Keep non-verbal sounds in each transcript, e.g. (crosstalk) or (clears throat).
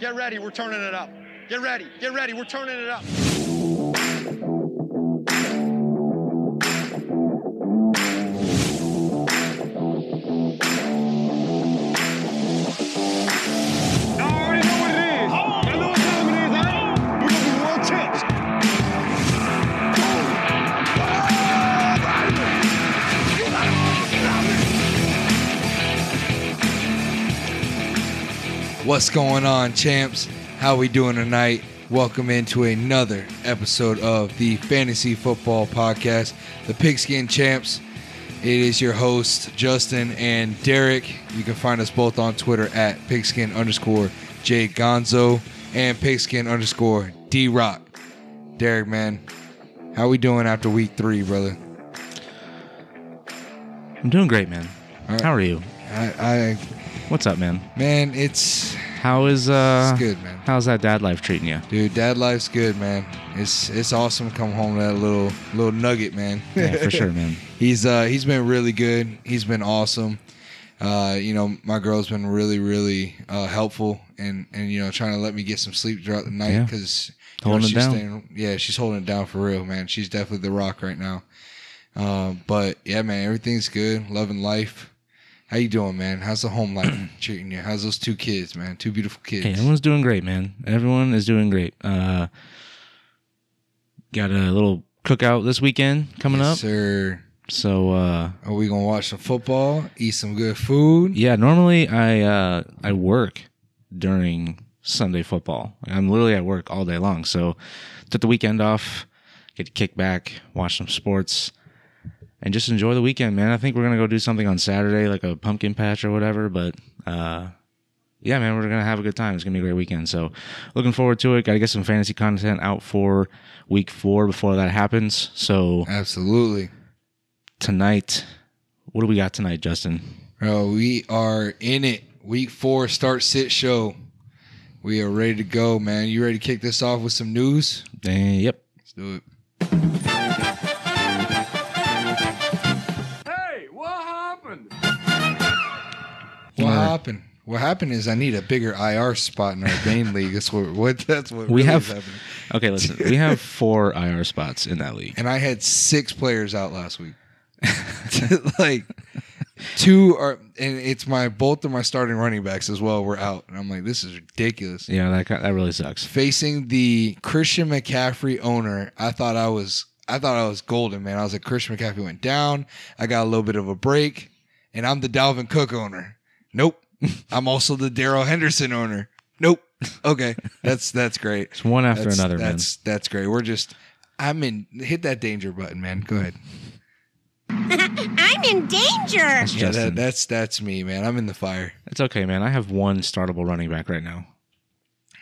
Get ready, we're turning it up. Get ready, get ready, we're turning it up. What's going on, champs? How we doing tonight? Welcome into another episode of the Fantasy Football Podcast, the Pigskin Champs. It is your host Justin and Derek. You can find us both on Twitter at pigskin underscore J Gonzo and pigskin underscore D Rock. Derek, man, how we doing after week three, brother? I'm doing great, man. All right. How are you? I, I What's up, man? man, it's How is uh it's good, man. how's that dad life treating you? Dude, dad life's good, man. It's it's awesome to come home to that little little nugget, man. (laughs) Yeah, for sure, man. (laughs) he's uh he's been really good. He's been awesome. Uh, you know, my girl's been really, really uh, helpful and and you know trying to let me get some sleep throughout the night Yeah. because Holding it she's down. Staying, yeah, she's holding it down for real, man. She's definitely the rock right now. Um, but yeah, man, everything's good. Loving life. How you doing, man? How's the home life (clears throat) treating you? How's those two kids, man? Two beautiful kids. Hey, everyone's doing great, man. Everyone is doing great. Uh got a little cookout this weekend coming Yes, up. sir. So uh Are we gonna watch some football? Eat some good food? yeah, normally I uh I work during Sunday football. I'm literally at work all day long. So took the weekend off, get to kick back, watch some sports, and just enjoy the weekend, man. I think we're gonna go do something on Saturday, like a pumpkin patch or whatever. But uh yeah, man, we're gonna have a good time. It's gonna be a great weekend. So looking forward to it. Gotta get some fantasy content out for week four before that happens. So Absolutely. tonight, what do we got tonight, Justin? Bro, we are in it. Week four start sit show. We are ready to go, man. You ready to kick this off with some news? Uh, yep. Let's do it. Happened? What happened is I need a bigger IR spot in our main (laughs) league. That's what, what that's what We really have- is happening. Okay, listen. we have four IR spots in that league. And I had six players out last week. (laughs) like two are and it's my both of my starting running backs as well were out. And I'm like, this is ridiculous. Yeah, that that really sucks. facing the Christian McCaffrey owner, I thought I was I thought I was golden, man. I was like Christian McCaffrey went down. I got a little bit of a break, and I'm the Dalvin Cook owner. Nope. (laughs) I'm also the Darrell Henderson owner. Nope. Okay. That's that's great. It's one after That's, another, man. that's that's great. We're just I'm in hit that danger button, man. Go ahead. (laughs) I'm in danger. Yeah, that, that's that's me, man. I'm in the fire. It's okay, man. I have one startable running back right now.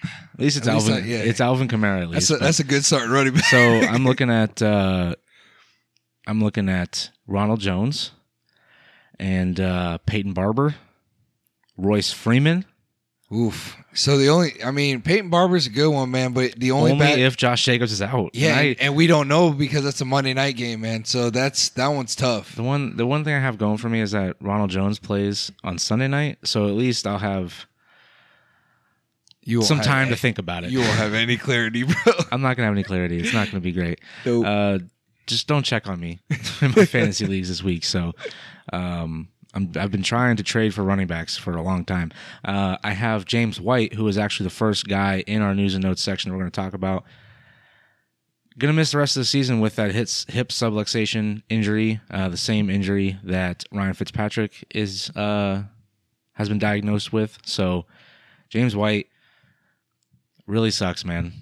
At least it's At least Alvin. I- yeah. It's Alvin Kamara. At That's least. a, that's a good start running back. so I'm (laughs) looking at. uh I'm looking at Ronald Jones, and uh Peyton Barber, Royce Freeman. Oof. So the only I mean Peyton Barber's a good one, man, but the only, Only, bad, if Josh Jacobs is out. Yeah, And I- and, we don't know because it's a Monday night game, man. So that's that one's tough. the one the one thing I have going for me is that Ronald Jones plays on Sunday night, so at least I'll have You some time any- to think about it. You won't have any (laughs) clarity, bro. I'm not gonna have any clarity. It's not gonna be great. Nope. Uh, just don't check on me (laughs) in my fantasy leagues this week. So, um, I'm, I've been trying to trade for running backs for a long time. Uh, I have James White, who is actually the first guy in our news and notes section we're going to talk about. Going to miss the rest of the season with that hip, hip subluxation injury, uh, the same injury that Ryan Fitzpatrick is uh, has been diagnosed with. So, James White really sucks, man.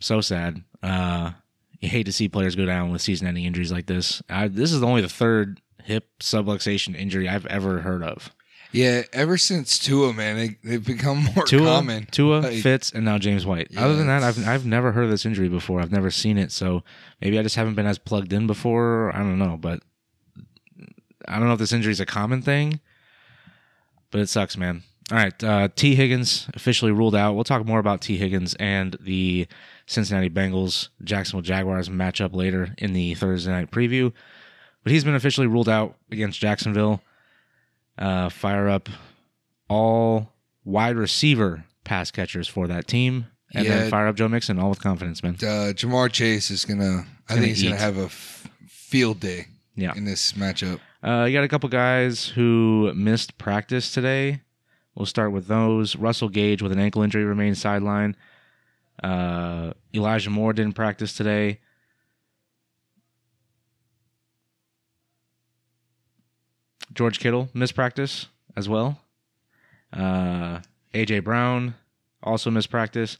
So sad. Uh, you hate to see players go down with season-ending injuries like this. I, this is only the third hip subluxation injury I've ever heard of. yeah, ever since Tua, man, they, they've become more Tua, common. Tua, Like, Fitz, and now James White. Yeah, Other than that, I've I've never heard of this injury before. I've never seen it, so maybe I just haven't been as plugged in before. I don't know, but I don't know if this injury is a common thing, but it sucks, man. All right, uh, Tee Higgins officially ruled out. We'll talk more about Tee Higgins and the Cincinnati Bengals Jacksonville Jaguars matchup later in the Thursday night preview. But he's been officially ruled out against Jacksonville. Uh, fire up all wide receiver pass catchers for that team. And Yeah. then fire up Joe Mixon, all with confidence, man. Uh, Ja'Marr Chase is gonna. I Gonna think he's gonna have a f- field day Yeah. in this matchup. Uh, you got a couple guys who missed practice today. We'll start with those. Russell Gage with an ankle injury remains sidelined. Uh, Elijah Moore didn't practice today. George Kittle missed practice as well. Uh, AJ Brown also missed practice,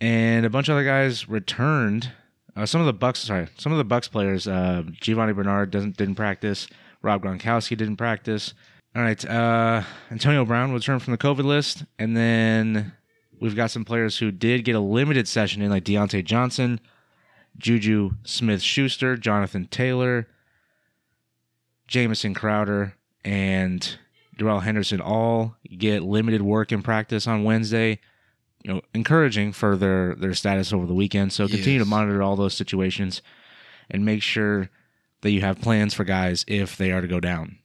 and a bunch of other guys returned. Uh, some of the Bucks, sorry, some of the Bucks players. Uh, Giovani Bernard doesn't didn't practice. Rob Gronkowski didn't practice. All right, uh, Antonio Brown returned from the COVID list, and then we've got some players who did get a limited session in, like Diontae Johnson, Juju Smith Schuster, Jonathan Taylor, Jamison Crowder, and Darrell Henderson all get limited work in practice on Wednesday. You know, encouraging for their their status over the weekend. So continue to monitor all those situations and make sure that you have plans for guys if they are to go down.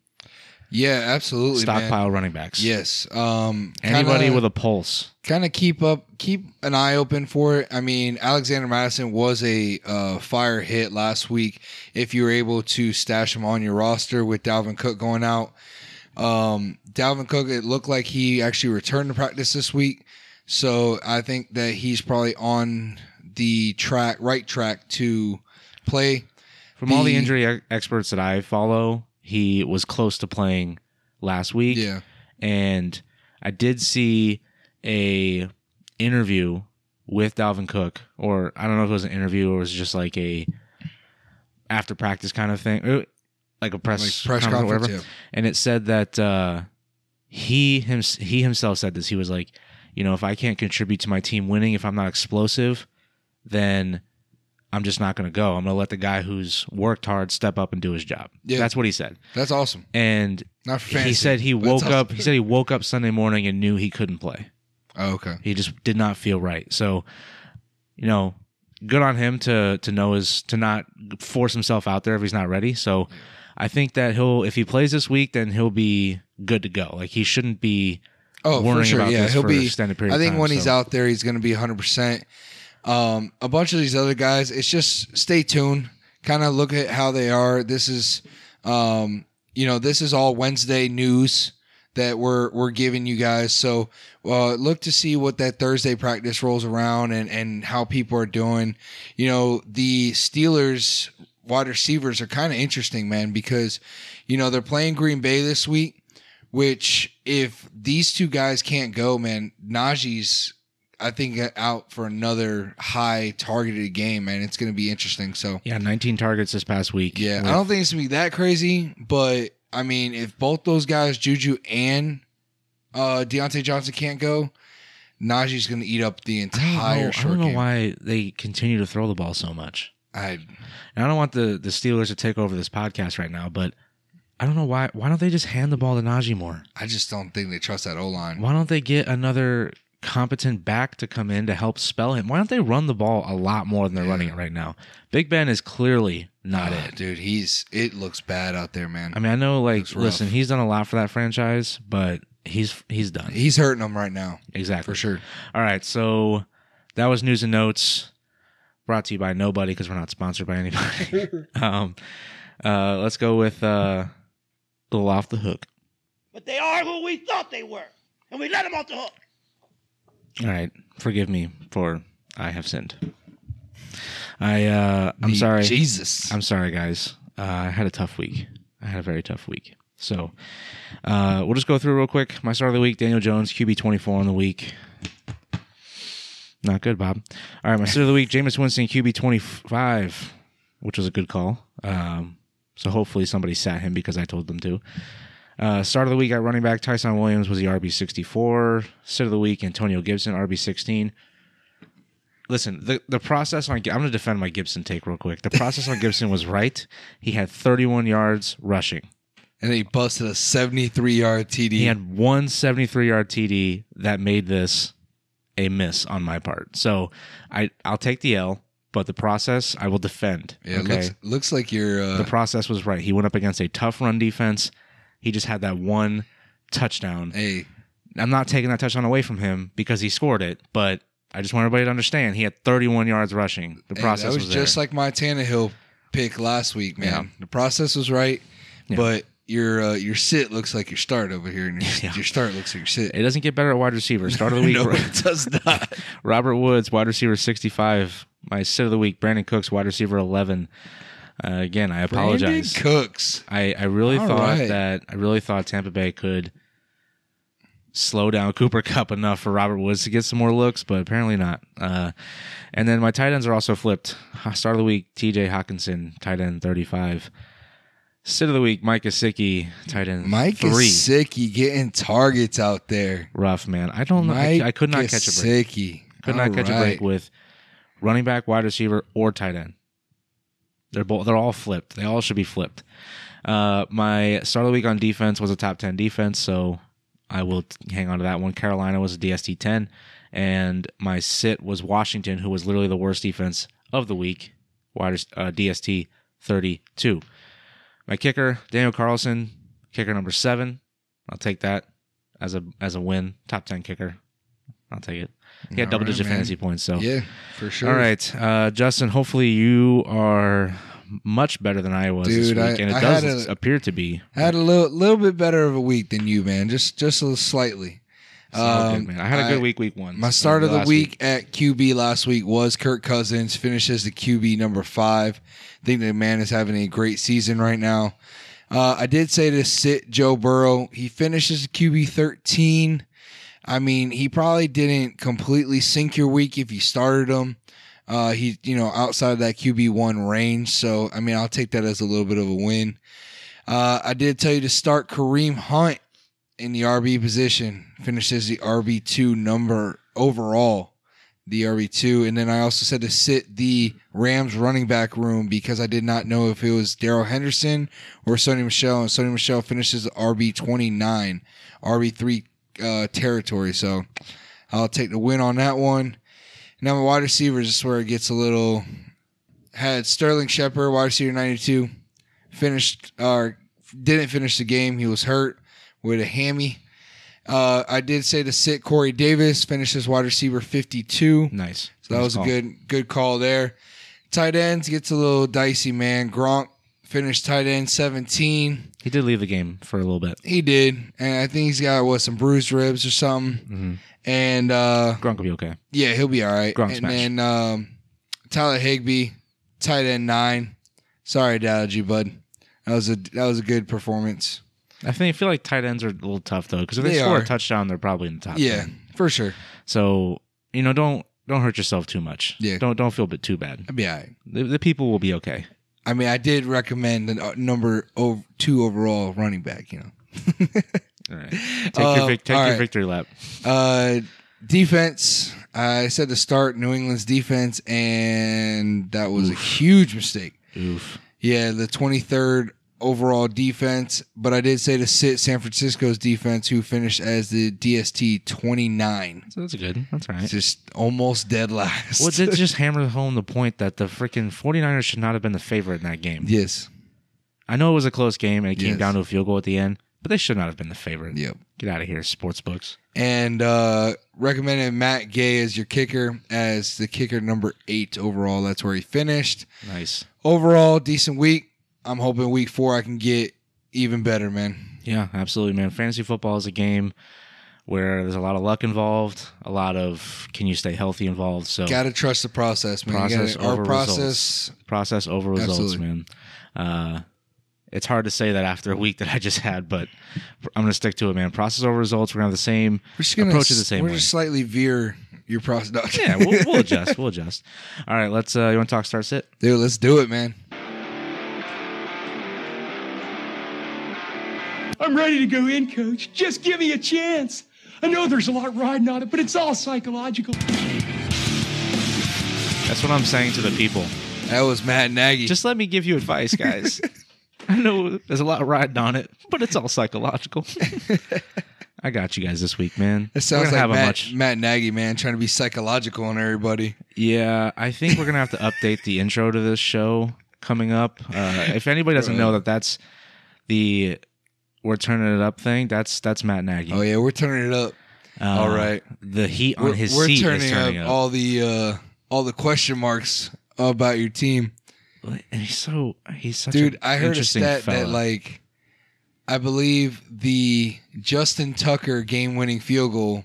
Yeah, absolutely. man. Stockpile running backs. Yes. Um, Anybody kinda- with a pulse. kind of keep up keep an eye open for it i mean alexander mattison was a uh, fire hit last week if you were able to stash him on your roster with dalvin cook going out um, dalvin cook it looked like he actually returned to practice this week so i think that he's probably on the track right track to play From all the The- injury experts that I follow, he was close to playing last week. yeah and I did see a interview with Dalvin Cook, or I don't know if it was an interview or it was just like a after practice kind of thing, uh, like a press, like press conference or conference whatever. yeah. And it said that uh, he him, he himself said this. He was like, you know, if I can't contribute to my team winning, if I'm not explosive, then I'm just not going to go. I'm going to let the guy who's worked hard step up and do his job. Yeah. That's what he said. that's awesome And not for fantasy, he said he woke awesome. up. He said he woke up Sunday morning and knew he couldn't play. oh, okay He just did not feel right. So, you know, good on him to to know his to not force himself out there if he's not ready. So, I think that he'll if he plays this week, then he'll be good to go. Like he shouldn't be. Oh, for sure. about Yeah, he'll be. extended period I think time, when he's out there, he's going to be 100. percent Um, a bunch of these other guys, it's just stay tuned. Kind of look at how they are. This is, um, you know, this is all Wednesday news that we're we're giving you guys. So uh, look to see what that Thursday practice rolls around and and how people are doing. You know, the Steelers wide receivers are kind of interesting, man, because you know they're playing Green Bay this week. Which, if these two guys can't go, man, Najee's I think out for another high targeted game, man. It's going to be interesting. So Yeah, 19 targets this past week. yeah, with- I don't think it's gonna be that crazy, but I mean, if both those guys, Juju and uh, Diontae Johnson, can't go, Najee's gonna eat up the I don't entire know, I don't know why they continue to throw the ball so much. I And I don't want the the Steelers to take over this podcast right now, but I don't know why. Why don't they just hand the ball to Najee more? I just don't think they trust that O line. Why don't they get another competent back to come in to help spell him? Why don't they run the ball a lot more than they're running it right now? Big Ben is clearly not it. dude. He's it looks bad out there, man. I mean, I know, like, listen, he's done a lot for that franchise, but he's he's done He's hurting them right now exactly for sure. All right, so that was news and notes brought to you by nobody because we're not sponsored by anybody. (laughs) (laughs) um, uh, let's go with uh, a little off the hook. But they are who we thought they were. And we let them off the hook. All right, forgive me for I have sinned. I uh, I'm Me- sorry. Jesus. I'm sorry, guys. Uh, I had a tough week. I had a very tough week. So uh, we'll just go through real quick. My start of the week: Daniel Jones, QB 24 on the week. Not good, Bob. All right, my start of the week: Jameis Winston, QB 25, which was a good call. Um, so hopefully somebody sat him because I told them to. Uh, start of the week at running back: Ty'Son Williams was the RB 64. Sit of the week: Antonio Gibson, RB 16 listen, the the process on I'm going to defend my Gibson take real quick. The process on Gibson was right. He had 31 yards rushing. and he busted a 73 yard TD. He had one 73 yard TD that made this a miss on my part. So I I'll take the L, but the process I will defend. yeah, okay. looks looks like you're. Uh, the process was right. He went up against a tough run defense. He just had that one touchdown. hey, I'm not taking that touchdown away from him because he scored it, but I just want everybody to understand he had 31 yards rushing. The Hey, process that was, was, just like my Tannehill pick last week, man. Yeah. The process was right, Yeah. but your uh, your sit looks like your start over here, and your, (laughs) Yeah. your start looks like your sit. it doesn't get better at wide receiver. (laughs) Start of the week. no, it does (laughs) not. Robert Woods, wide receiver 65. My sit of the week, Brandin Cooks, wide receiver 11. Uh, again, I apologize. Brandin Cooks. I, I really All thought right. that I really thought Tampa Bay could slow down (laughs) Cooper Kupp enough for Robert Woods to get some more looks, but apparently not. Uh, and then my tight ends are also flipped. Start of the week, T.J. Hockenson, tight end 35. Sit of the week, Mike Gesicki, tight end Mike three. Gesicki getting targets out there. Rough man. I don't know. I, I could not catch a break. Could not All catch a break with running back, wide receiver, or tight end. They're both. They're all flipped. They all should be flipped. Uh, my start of the week on defense was a top ten defense, so I will hang on to that one. Carolina was a DST ten, and my sit was Washington, who was literally the worst defense of the week. Wide uh, DST thirty two. My kicker Daniel Carlson, kicker number seven. I'll take that as a as a win. Top ten kicker. I'll take it. He had All double right, digit man. fantasy points. So Yeah, for sure. all right, uh, Justin. Hopefully you are much better than I was this week, I- and it I does a- appear to be. I had a little little bit better of a week than you, man. Just just a little slightly. So good, Um, man. I had a good week, week one. My start uh, of the last week, at QB last week was Kirk Cousins. Finishes the QB number five. I think the man is having a great season right now. Uh, I did say to sit Joe Burrow. He finishes the QB thirteen. I mean, he probably didn't completely sink your week if you started him. Uh, he, you know, outside of that QB one range. So, I mean, I'll take that as a little bit of a win. Uh, I did tell you to start Kareem Hunt in the RB position. Finishes the RB two number overall, the RB two, and then I also said to sit the Rams running back room because I did not know if it was Darrell Henderson or Sony Michel, and Sony Michel finishes RB twenty nine, RB three uh, territory. So I'll take the win on that one. Now my wide receivers is where it gets a little. Had Sterling Shepard, wide receiver ninety two, finished or didn't finish the game. He was hurt with a hammy. Uh, I did say to sit Corey Davis, finished finishes wide receiver 52. nice. So that Nice was call. a good good call there. Tight ends gets a little dicey, man. Gronk finished tight end 17. He did leave the game for a little bit. He did. And I think he's got what some bruised ribs or something. hmm And uh Gronk will be okay. yeah, he'll be all right. Gronk and smash. then um Tyler Higbee, tight end 9. Sorry, Dodgy, bud. That was a that was a good performance. I think I feel like tight ends are a little tough though, because if they, They score are. a touchdown, they're probably in the top. Yeah, 10. for sure. So you know, don't don't hurt yourself too much. Yeah. Don't don't feel a bit too bad. I'll be all right. The, the people will be okay. I mean, I did recommend the uh, number ov- two overall running back. You know, (laughs) All right. Take your vic- take all your right. victory lap. uh, defense. I said to start New England's defense, and that was a huge mistake. Oof. Yeah, the twenty third overall defense, but I did say to sit San Francisco's defense, who finished as the DST twenty nine. So that's good. That's right. Just almost dead last. Well, it (laughs) just hammered home the point that the freaking 49ers should not have been the favorite in that game. yes. I know it was a close game and it came Yes. down to a field goal at the end, but they should not have been the favorite. Yep. Get out of here, sports books. and uh, recommended Matt Gay as your kicker, as the kicker number eight overall. That's where he finished. Nice. Overall, decent week. I'm hoping week four I can get even better, man. Yeah, absolutely, man. Fantasy football is a game where there's a lot of luck involved, a lot of can you stay healthy involved. So Got to trust the process, man. Process gotta- our over process. process over results, Absolutely. man. Uh, it's hard to say that after a week that I just had, but I'm going to stick to it, man. Process over results. We're going to have the same We're just gonna approach it the same We're way. just slightly veer your process. (laughs) Yeah, we'll, we'll adjust. We'll adjust. All right, let's. Uh, you want to talk start sit? Dude, let's do it, man. I'm ready to go in, coach. Just give me a chance. I know there's a lot riding on it, but it's all psychological. That's what I'm saying to the people. That was Matt Nagy. Just let me give you advice, guys. (laughs) I know there's a lot riding on it, but it's all psychological. (laughs) I got you guys this week, man. that sounds like have a Matt, much. Matt Nagy, man, trying to be psychological on everybody. Yeah, I think we're gonna have to update the intro to this show coming up. Uh, if anybody doesn't know that, that's the we're turning it up thing. That's that's Matt Nagy. Oh yeah, we're turning it up. Uh, All right. The heat on we're, his we're seat turning, is turning up, up. all the uh, all the question marks about your team, and he's so he's such dude. I heard a stat fella. that like, I believe the Justin Tucker game-winning field goal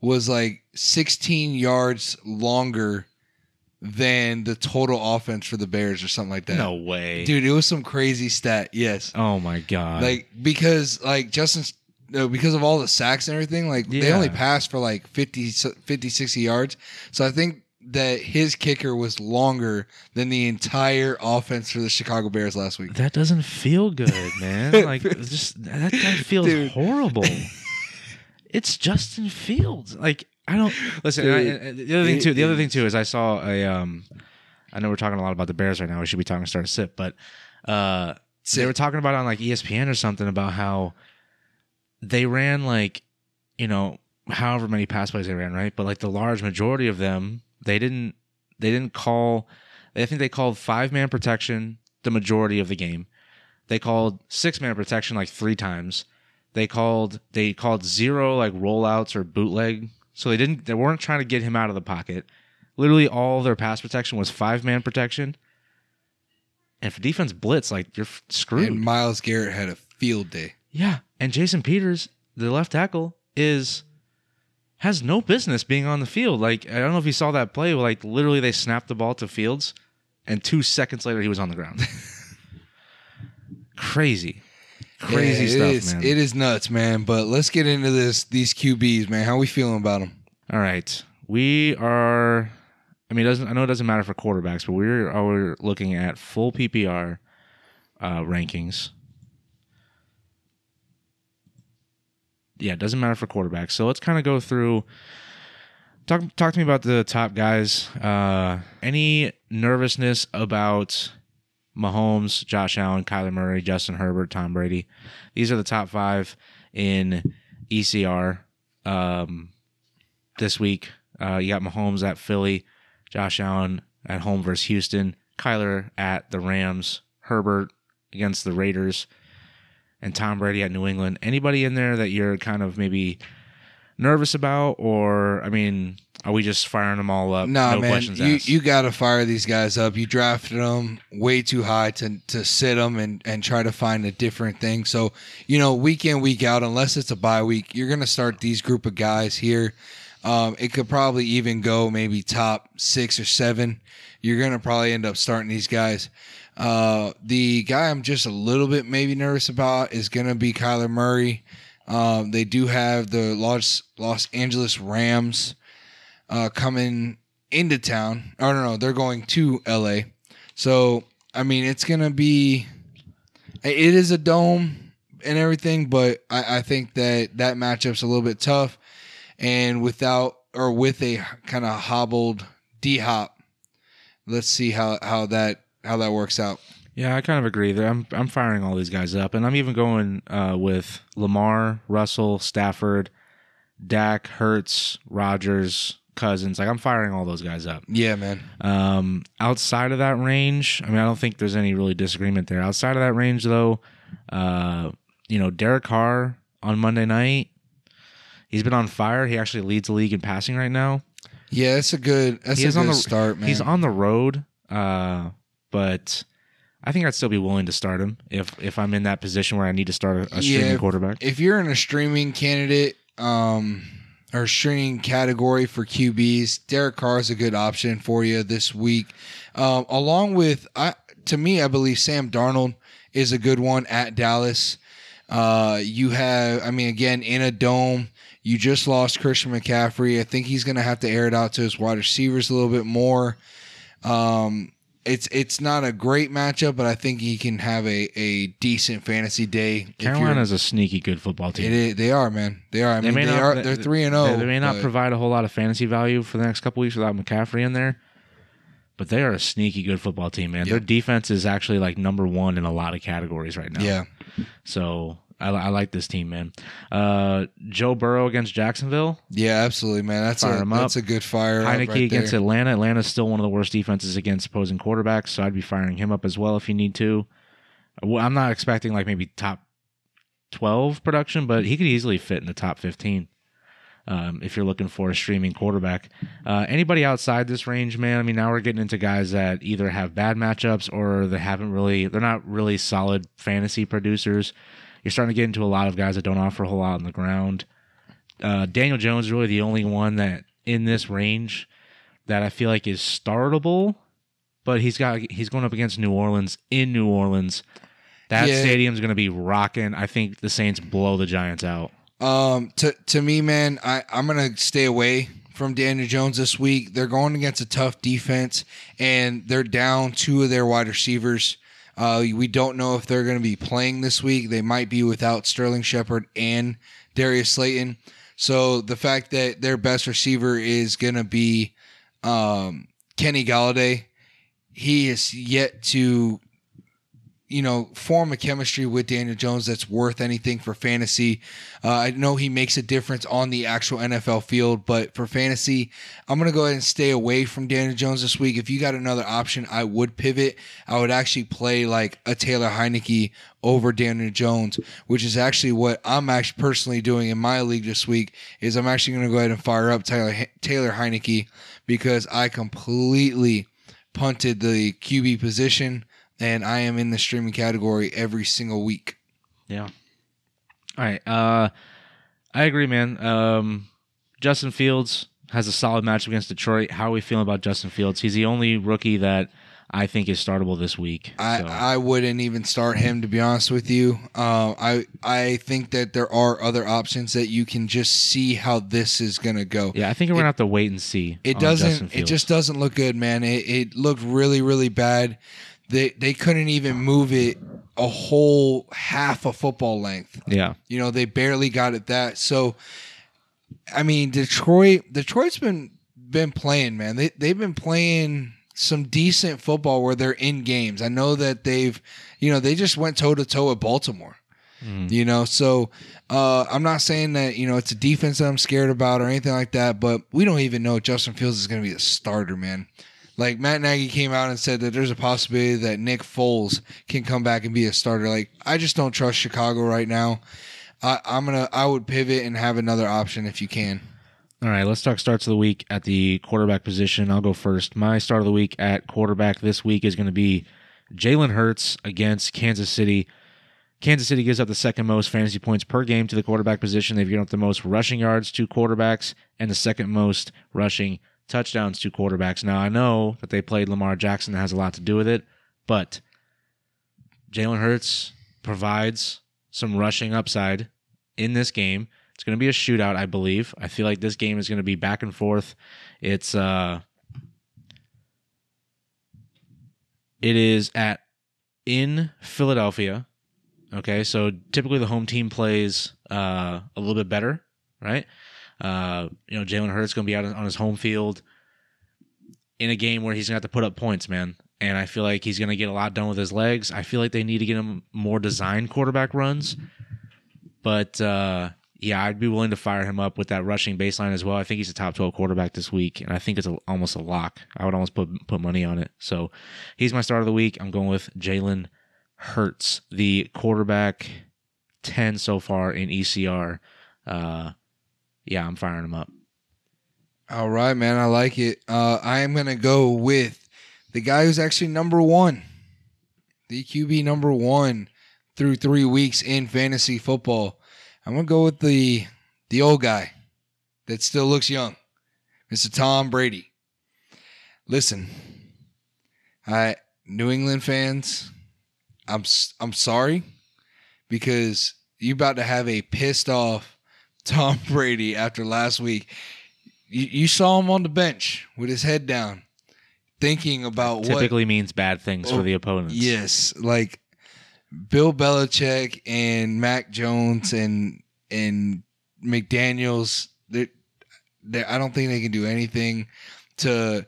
was like 16 yards longer than the total offense for the Bears or something like that. no way, dude, it was some crazy stat. Yes, Oh my god! like because like Justin's no, because of all the sacks and everything, like they only passed for like 50, 50, 60 yards. So I think that his kicker was longer than the entire offense for the Chicago Bears last week. that doesn't feel good, man. (laughs) like just that guy feels Dude. horrible. (laughs) it's Justin Fields. Like I don't listen. Dude, I- the other thing too. The other thing too is I saw a. um I know we're talking a lot about the Bears right now. We should be talking start to sip, but uh they were talking about on like ESPN or something about how they ran like you know however many pass plays they ran right, but like the large majority of them they didn't they didn't call. I think they called five man protection the majority of the game. They called six man protection like three times. They called they called zero like rollouts or bootleg. So they didn't they weren't trying to get him out of the pocket. Literally all their pass protection was five man protection. And for defense blitz, like you're screwed. And Myles Garrett had a field day. Yeah, and Jason Peters, the left tackle, is has no business being on the field. Like I don't know if you saw that play, where, like literally they snapped the ball to Fields, and two seconds later he was on the ground. (laughs) crazy, crazy Yeah, stuff, is- man. It is nuts, man. But let's get into this. These QBs, man. How are we feeling about them? All right, we are. I mean, it doesn't I know it doesn't matter for quarterbacks, but we're are looking at full PPR uh, rankings. Yeah, it doesn't matter for quarterbacks. So let's kind of go through. Talk talk to me about the top guys. Uh, any nervousness about Mahomes, Josh Allen, Kyler Murray, Justin Herbert, Tom Brady? These are the top five in ECR um, this week. Uh, you got Mahomes at Philly, Josh Allen at home versus Houston, Kyler at the Rams, Herbert against the Raiders, and Tom Brady at New England. Anybody in there that you're kind of maybe nervous about, or I mean, are we just firing them all up? Nah, no man, questions you asked. you got to fire these guys up. You drafted them way too high to to sit them and and try to find a different thing. So you know, week in week out, unless it's a bye week, you're gonna start these group of guys here. Um, it could probably even go maybe top six or seven. You're gonna probably end up starting these guys. Uh, the guy I'm just a little bit maybe nervous about is gonna be Kyler Murray. Um, they do have the Los Los Angeles Rams uh, coming into town. Oh no, no, they're going to LA. So I mean, it's gonna be. It is a dome and everything, but I, I think that that matchup's a little bit tough. And without or with a kind of hobbled D Hop, let's see how how that how that works out. Yeah, I kind of agree. I'm I'm firing all these guys up, and I'm even going uh, with Lamar, Russell, Stafford, Dak, Hurts, Rodgers, Cousins. Like I'm firing all those guys up. Yeah, man. Um, outside of that range, I mean, I don't think there's any really disagreement there. Outside of that range, though, uh, you know, Derek Carr on Monday night, he's been on fire. He actually leads the league in passing right now. Yeah, that's a good that's He a good on the start, man. He's on the road, uh, but I think I'd still be willing to start him if if I'm in that position where I need to start a, a streaming Yeah, quarterback. if you're in a streaming candidate um, or streaming category for QBs, Derek Carr is a good option for you this week. Um, along with, I, to me, I believe Sam Darnold is a good one at Dallas. Uh, you have, I mean, again, in a dome, you just lost Christian McCaffrey. I think he's going to have to air it out to his wide receivers a little bit more. Um, it's it's not a great matchup, but I think he can have a, a decent fantasy day. Carolina's a sneaky good football team. is, they are, man. They are. I mean, oh, they, may not- are. They're three and zero. They, they may not provide a whole lot of fantasy value for the next couple weeks without McCaffrey in there, but they are a sneaky good football team, man. Their defense is actually like number one in a lot of categories right now. Yeah, So I, I like this team, man. Uh, Joe Burrow against Jacksonville. yeah, absolutely, man. That's Fire a 'em up. that's a good fire. Heinicke right against there. Atlanta. Atlanta's still one of the worst defenses against opposing quarterbacks, so I'd be firing him up as well if you need to. Well, I'm not expecting like maybe top 12 production, but he could easily fit in the top 15. Um, if you're looking for a streaming quarterback, uh, anybody outside this range, man. I mean, now we're getting into guys that either have bad matchups or they haven't really, they're not really solid fantasy producers. You're starting to get into a lot of guys that don't offer a whole lot on the ground. Uh, Daniel Jones is really the only one that in this range that I feel like is startable, but he's got he's going up against New Orleans in New Orleans. That Yeah. stadium's going to be rocking. I think the Saints blow the Giants out. Um, to to me, man, I I'm gonna stay away from Daniel Jones this week. They're going against a tough defense, and they're down two of their wide receivers. Uh, we don't know if they're going to be playing this week. They might be without Sterling Shepard and Darius Slayton. So the fact that their best receiver is going to be um, Kenny Golladay, he is yet to you know, form a chemistry with Daniel Jones that's worth anything for fantasy. Uh, I know he makes a difference on the actual NFL field, but for fantasy, I'm going to go ahead and stay away from Daniel Jones this week. If you got another option, I would pivot. I would actually play like a Taylor Heinicke over Daniel Jones, which is actually what I'm actually personally doing in my league this week. Is I'm actually going to go ahead and fire up Taylor Taylor Heinicke because I completely punted the QB position and I am in the streaming category every single week. Yeah. All right. Uh, I agree, man. Um, Justin Fields has a solid match against Detroit. How are we feeling about Justin Fields? He's the only rookie that I think is startable this week. I, So, I wouldn't even start him to be honest with you. Uh, I I think that there are other options that you can just see how this is gonna go. yeah, I think we're gonna have to wait and see. It doesn't. It just doesn't look good, man. It, it looked really, really bad. They they couldn't even move it a whole half a football length. Yeah. You know, they barely got it that. So, I mean, Detroit, Detroit's been been playing, man. They they've been playing some decent football where they're in games. I know that they've, you know, they just went toe to toe with Baltimore. You know, so uh, I'm not saying that you know it's a defense that I'm scared about or anything like that, but we don't even know if Justin Fields is going to be the starter, man. Like Matt Nagy came out and said that there's a possibility that Nick Foles can come back and be a starter. Like I just don't trust Chicago right now. I, I'm gonna I would pivot and have another option if you can. All right, let's talk starts of the week at the quarterback position. I'll go first. My start of the week at quarterback this week is going to be Jalen Hurts against Kansas City. Kansas City gives up the second most fantasy points per game to the quarterback position. They've given up the most rushing yards to quarterbacks and the second most rushing touchdowns to quarterbacks. Now, I know that they played Lamar Jackson, that has a lot to do with it, but Jalen Hurts provides some rushing upside in this game. It's going to be a shootout, I believe. I feel like this game is going to be back and forth. It's uh it is at in Philadelphia. Okay, so typically the home team plays uh a little bit better, right? Uh you know, Jalen Hurts going to be out on his home field in a game where he's going to have to put up points, man. And I feel like he's going to get a lot done with his legs. I feel like they need to get him more designed quarterback runs. But uh, yeah, I'd be willing to fire him up with that rushing baseline as well. I think he's a top 12 quarterback this week, and I think it's a, almost a lock. I would almost put put money on it. So he's my start of the week. I'm going with Jalen Hurts, the quarterback 10 so far in ECR. Uh, yeah, I'm firing him up. All right, man. I like it. Uh, I am going to go with the guy who's actually number one, the QB number one through three weeks in fantasy football. I'm going to go with the the old guy that still looks young, Mr. Tom Brady. Listen, I New England fans, I'm I'm sorry because you're about to have a pissed off Tom Brady after last week you, you saw him on the bench with his head down, thinking about what. Typically means bad things Oh, for the opponents. Yes, like Bill Belichick and Mac Jones and and McDaniel's. They, they, I don't think they can do anything to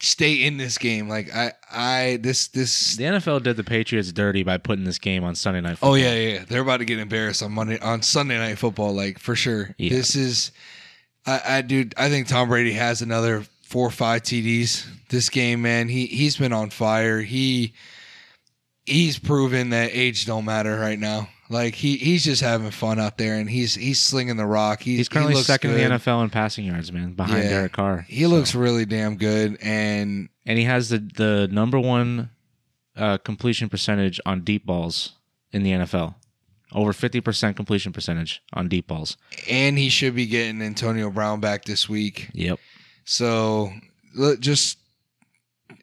stay in this game. Like I, I this this. The NFL did the Patriots dirty by putting this game on Sunday Night Football. Oh yeah, yeah, yeah. They're about to get embarrassed on Monday on Sunday Night Football, like for sure. Yeah. This is, I, I dude, I think Tom Brady has another four or five TDs this game, man. He he's been on fire. He he's proven that age don't matter right now. Like he he's just having fun out there, and he's he's slinging the rock. He's, He's currently he second good. in the NFL in passing yards, man, behind Yeah. Derek Carr. He So- looks really damn good, and and he has the the number one uh, completion percentage on deep balls in the NFL. Over fifty percent completion percentage on deep balls. and he should be getting Antonio Brown back this week. Yep. So look, just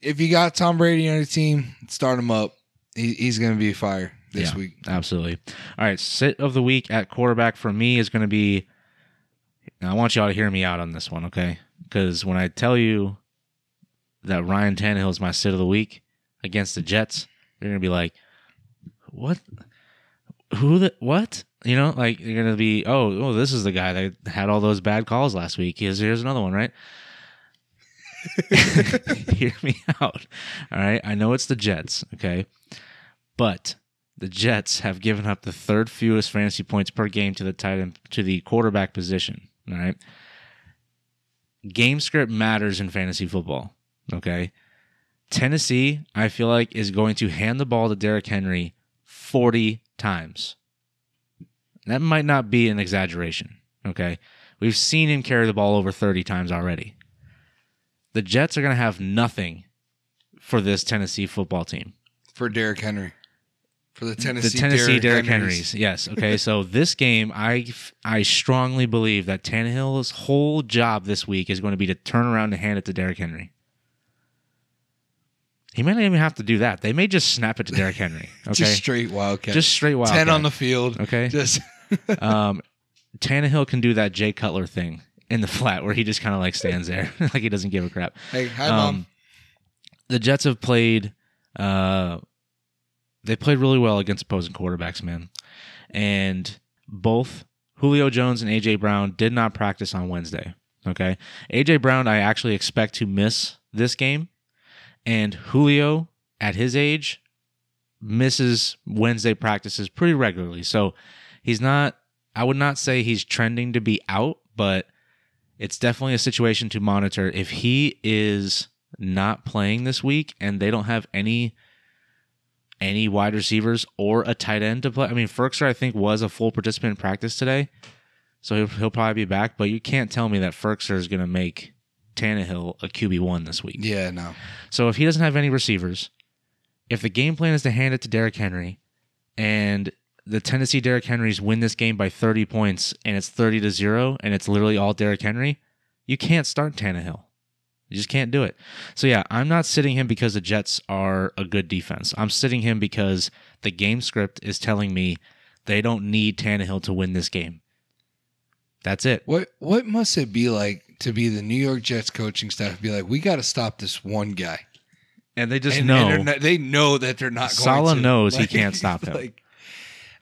if you got Tom Brady on your team, start him up. He, he's going to be fire this Yeah, week. Absolutely. All right. Sit of the week at quarterback for me is going to be. I want y'all to hear me out on this one, okay? Because when I tell you that Ryan Tannehill is my sit of the week against the Jets, you're going to be like, what? Who the what? You know, like you're gonna be, oh, oh, this is the guy that had all those bad calls last week. Here's here's another one, right? (laughs) (laughs) Hear me out. All right. I know it's the Jets, okay? But the Jets have given up the third fewest fantasy points per game to the tight end to the quarterback position. All right. Game script matters in fantasy football. Okay. Tennessee, I feel like, is going to hand the ball to Derrick Henry 40 times. That might not be an exaggeration. Okay. We've seen him carry the ball over 30 times already. The Jets are going to have nothing for this Tennessee football team. For Derrick Henry. For the Tennessee, the Tennessee Derrick, Henrys. Henrys. Yes. Okay. so (laughs) this game, I I strongly believe that Tannehill's whole job this week is going to be to turn around and hand it to Derrick Henry. He might not even have to do that. They may just snap it to Derrick Henry. (laughs) Okay. Just straight wildcat. Just straight wild. 10 on the field. Okay. Just (laughs) um, Tannehill can do that Jay Cutler thing in the flat where he just kind of like stands there like he doesn't give a crap. Hey, hi mom. Um, the Jets have played. Uh, they played really well against opposing quarterbacks, man. And both Julio Jones and AJ Brown did not practice on Wednesday. Okay, AJ Brown, I actually expect to miss this game, and Julio, at his age, misses Wednesday practices pretty regularly. So he's not. I would not say he's trending to be out, but it's definitely a situation to monitor. If he is not playing this week and they don't have any any wide receivers or a tight end to play, I mean, Firkser I think was a full participant in practice today, so he'll, he'll probably be back. But you can't tell me that Firkser is going to make Tannehill a QB one this week. yeah, no. So if he doesn't have any receivers, if the game plan is to hand it to Derrick Henry, and the Tennessee Derrick Henrys win this game by 30 points and it's 30 to 0 and it's literally all Derrick Henry, you can't start Tannehill. You just can't do it. So yeah, I'm not sitting him because the Jets are a good defense. I'm sitting him because the game script is telling me they don't need Tannehill to win this game. That's it. What what must it be like to be the New York Jets coaching staff? Be like, we got to stop this one guy. And they just and, know. and not- they know that they're not. Going to. knows he can't stop (laughs) him. Like,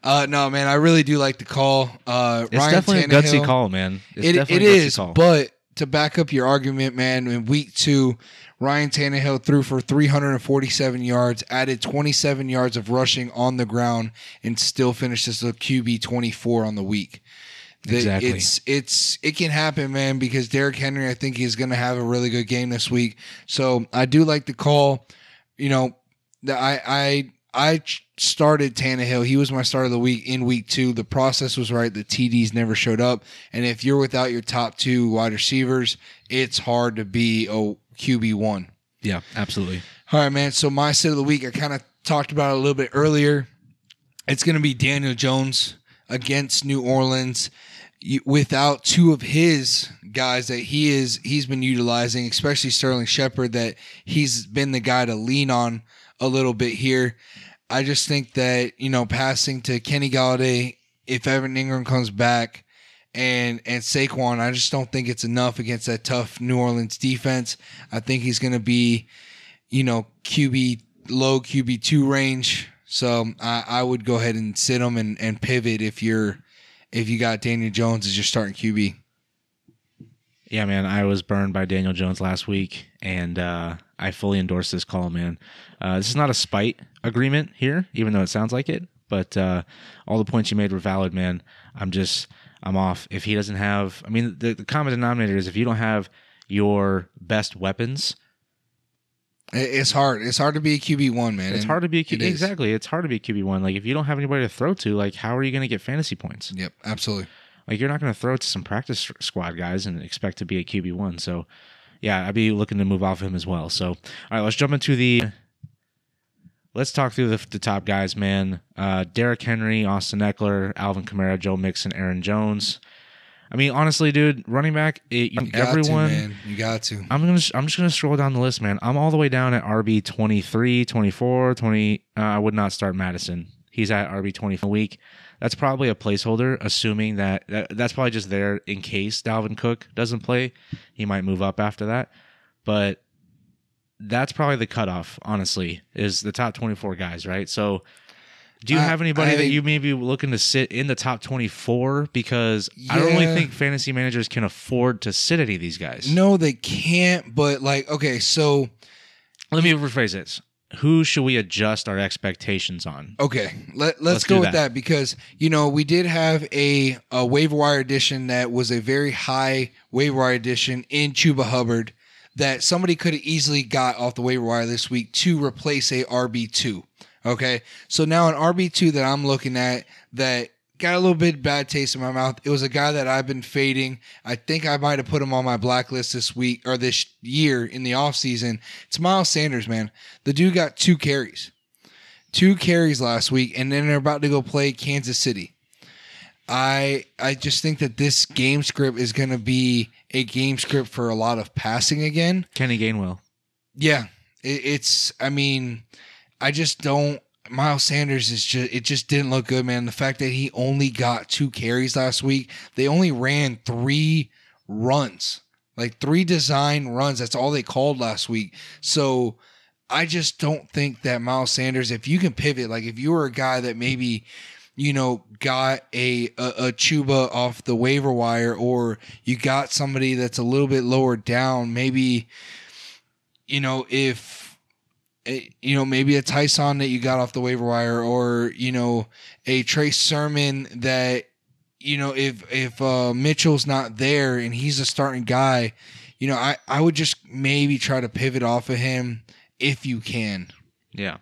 uh, no, man, I really do like the call. Uh, it's Ryan definitely a gutsy call, man. It's It, definitely it a gutsy is, call. but to back up your argument, man, in week two, Ryan Tannehill threw for 347 yards, added 27 yards of rushing on the ground, and still finished as a QB 24 on the week. The- Exactly. It's it's it can happen, man, because Derrick Henry, I think he's going to have a really good game this week. So I do like the call. You know, I I I started Tannehill. He was my start of the week in week two. The process was right. The TDs never showed up, and if you're without your top two wide receivers, it's hard to be a QB one. yeah, absolutely. All right, man. So my sit of the week, I kind of talked about it a little bit earlier. It's going to be Daniel Jones against New Orleans. Without two of his guys that he is he's been utilizing, especially Sterling Shepard, that he's been the guy to lean on a little bit here. I just think that you know passing to Kenny Golladay if Evan Engram comes back and and Saquon, I just don't think it's enough against that tough New Orleans defense. I think he's going to be, you know, QB low QB two range. So I, I would go ahead and sit him and, and pivot if you're if you got Daniel Jones as your starting QB. Yeah, man, I was burned by Daniel Jones last week, and uh, I fully endorse this call, man. Uh, this is not a spite agreement here, even though it sounds like it. But uh, all the points you made were valid, man. I'm just, I'm off. If he doesn't have, I mean, the, the common denominator is if you don't have your best weapons, It's hard. It's hard to be a QB one, man. It's and hard to be a QB. is. Exactly. It's hard to be a QB one. Like if you don't have anybody to throw to, like how are you going to get fantasy points? Yep, absolutely. Like you're not going to throw to some practice squad guys and expect to be a QB one. So, yeah, I'd be looking to move off him as well. So, all right, let's jump into the. Let's talk through the, the top guys, man. Uh, Derrick Henry, Austin Ekeler, Alvin Kamara, Joe Mixon, Aaron Jones. I mean, honestly, dude, running back, it, You got everyone. to, man. You got to. I'm gonna. I'm just gonna scroll down the list, man. I'm all the way down at RB 23, 24, 20. Uh, I would not start Mattison. He's at RB 20 for a week. That's probably a placeholder, assuming that, that that's probably just there in case Dalvin Cook doesn't play. He might move up after that, but that's probably the cutoff. Honestly, is the top 24 guys, right? So. Do you I- have anybody I- that you may be looking to sit in the top 24? Because I don't really think fantasy managers can afford to sit any of these guys. No, they can't. But like, okay, so Let me rephrase this. Who should we adjust our expectations on? Okay, let, let's, Let's go with that. that because you know we did have a, a waiver wire edition that was a very high waiver wire edition in Chuba Hubbard that somebody could have easily got off the waiver wire this week to replace a RB two. Okay, so now an RB two that I'm looking at that got a little bit bad taste in my mouth. It was a guy that I've been fading. I think I might have put him on my blacklist this week or this year in the offseason. It's Miles Sanders, man. The dude got two carries two carries last week, and then they're about to go play Kansas City. I I just think that this game script is going to be a game script for a lot of passing again. Kenny Gainwell. Yeah, it, it's. I mean, I just don't. Miles Sanders is just. It just didn't look good, man. The fact that he only got two carries last week, they only ran three runs, like three design runs. That's all they called last week. So. I just don't think that Miles Sanders, if you can pivot, like if you were a guy that maybe, you know, got a, a a Chuba off the waiver wire, or you got somebody that's a little bit lower down, maybe, you know, if eh, you know maybe a Ty'Son that you got off the waiver wire, or you know a Trey Sermon that you know if if uh, Mitchell's not there and he's a starting guy, you know I I would just maybe try to pivot off of him if you can. Yeah.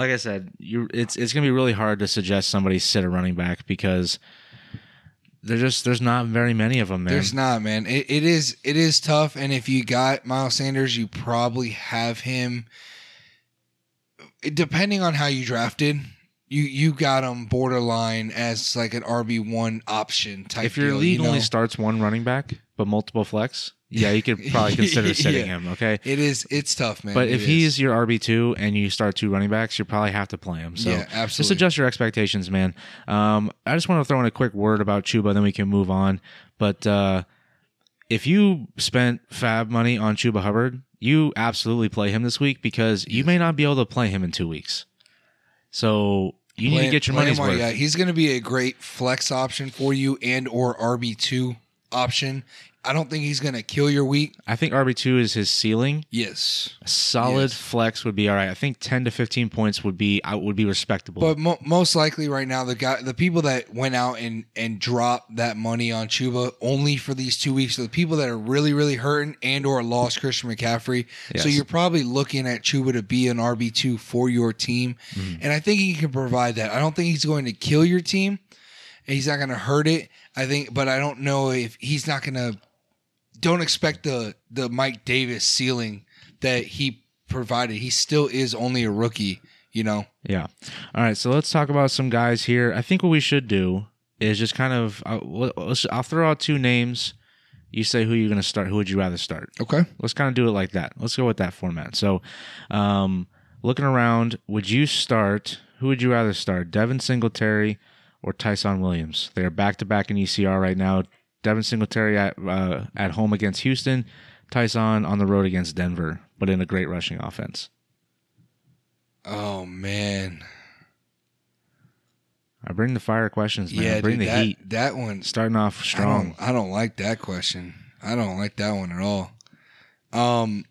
Like I said, you it's it's gonna be really hard to suggest somebody sit a running back because there's just there's not very many of them, man. There's not, man. It, it is it is tough, and if you got Miles Sanders, you probably have him. Depending on how you drafted, you you got him borderline as like an RB one option type. if your deal, league you only starts one running back but multiple flex, yeah, you could probably consider (laughs) sitting Yeah. him. Okay. it is it's tough, man. But It if is. he's your RB two and you start two running backs, you probably have to play him. So Yeah, just adjust your expectations, man. Um, I just want to throw in a quick word about Chuba, then we can move on. But uh, if you spent FAAB money on Chuba Hubbard, you absolutely play him this week because you may not be able to play him in two weeks. So you need to get your play money's worth. got- He's going to be a great flex option for you and or RB two option. I don't think he's going to kill your week. I think RB two is his ceiling. Yes. A solid Yes. flex would be all right. I think ten to fifteen points would be I would be respectable. But mo- most likely right now, the guy, the people that went out and and dropped that money on Chuba only for these two weeks are the people that are really really hurting and or lost Christian McCaffrey. So you're probably looking at Chuba to be an RB two for your team, Mm-hmm. and I think he can provide that. I don't think he's going to kill your team, and he's not going to hurt it. I think, but I don't know if he's not going to. Don't expect the the Mike Davis ceiling that he provided. He still is only a rookie, you know. Yeah. All right. So let's talk about some guys here. I think what we should do is just kind of uh, I'll throw out two names. You say who you're going to start. Who would you rather start? Okay. Let's kind of do it like that. Let's go with that format. So, um, looking around, would you start? Who would you rather start? Devin Singletary or Ty'Son Williams? They are back to back in ECR right now. Devin Singletary at uh, at home against Houston, Ty'Son on the road against Denver, but in a great rushing offense. Oh man. I bring the fire questions, man. Yeah, I bring dude, the that, heat. That one Starting off strong. I don't, I don't like that question. I don't like that one at all. Um,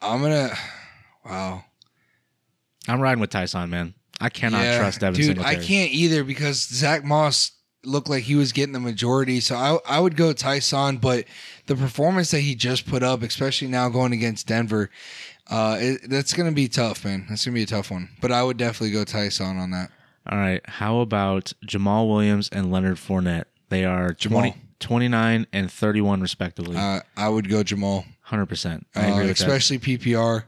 I'm gonna. Wow. I'm riding with Ty'Son, man. I cannot Yeah, trust Devin dude. Singletary. I can't either because Zach Moss looked like he was getting the majority. So I I would go Ty'Son, but the performance that he just put up, especially now going against Denver, uh, it, that's gonna be tough, man. That's gonna be a tough one. But I would definitely go Ty'Son on that. All right. How about Jamaal Williams and Leonard Fournette? They are Jamal. 20, 29 and 31 respectively. Uh, I would go Jamal. 100%. I Uh, with that. especially PPR.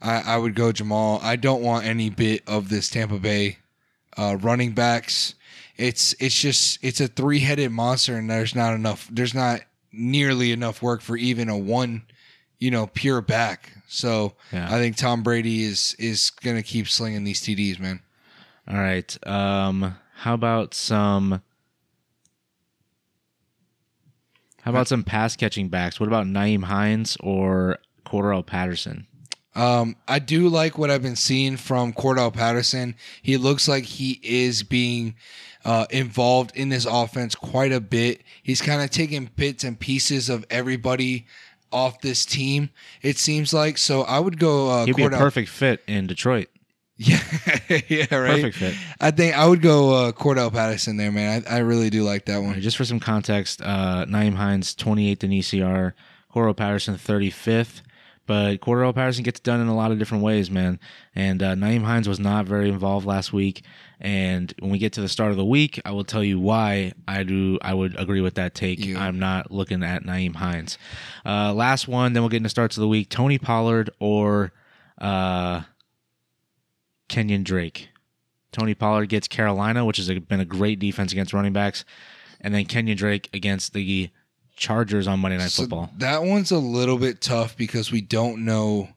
I, I would go Jamal. I don't want any bit of this Tampa Bay uh, running backs. It's it's just it's a three headed monster, and there's not enough. There's not nearly enough work for even a one, you know, pure back. So Yeah. I think Tom Brady is is gonna keep slinging these TDs, man. All right. Um, how about some? How about some pass catching backs? What about Nyheim Hines or Cordarrelle Patterson? Um, I do like what I've been seeing from Cordarrelle Patterson. He looks like he is being uh, involved in this offense quite a bit. He's kind of taking bits and pieces of everybody off this team. It seems like so. I would go. Uh, He'd be a perfect fit in Detroit. (laughs) Yeah, yeah, right. Perfect fit. I think I would go uh, Cordarrelle Patterson there, man. I, I really do like that All right, one. just for some context, uh, Nyheim Hines 28th in ECR, Cordarrelle Patterson 35th. But Cordarrelle Patterson gets done in a lot of different ways, man. And uh, Nyheim Hines was not very involved last week. And when we get to the start of the week, I will tell you why I do. I would agree with that take. You- I'm not looking at Nyheim Hines. Uh, last one, then we'll get into starts of the week. Tony Pollard or uh, Kenyon Drake. Tony Pollard gets Carolina, which has been a great defense against running backs, and then Kenyon Drake against the Chargers on Monday Night So Football. that one's a little bit tough because we don't know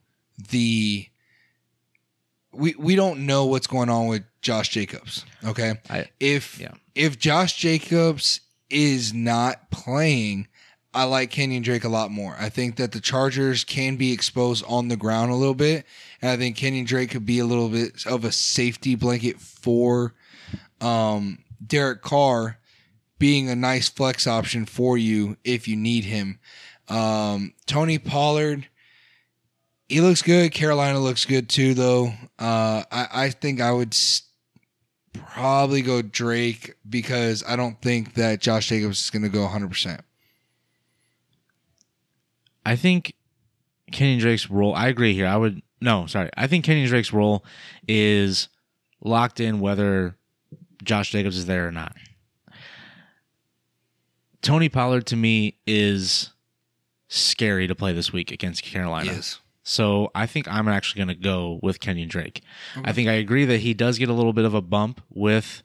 the we we don't know what's going on with Josh Jacobs. Okay, I- if yeah. if Josh Jacobs is not playing, I like Kenyon Drake a lot more. I think that the Chargers can be exposed on the ground a little bit, and I think Kenyon Drake could be a little bit of a safety blanket for um, Derek Carr being a nice flex option for you if you need him. Um, Tony Pollard, he looks good. Carolina looks good too, though. Uh, I, I think I would s- probably go Drake because I don't think that Josh Jacobs is going to go 100%. I think Kenyon Drake's role. I agree here. I would no, sorry. I think Kenyon Drake's role is locked in whether Josh Jacobs is there or not. Tony Pollard to me is scary to play this week against Carolina. So I think I'm actually going to go with Kenyon Drake. I think I agree that he does get a little bit of a bump with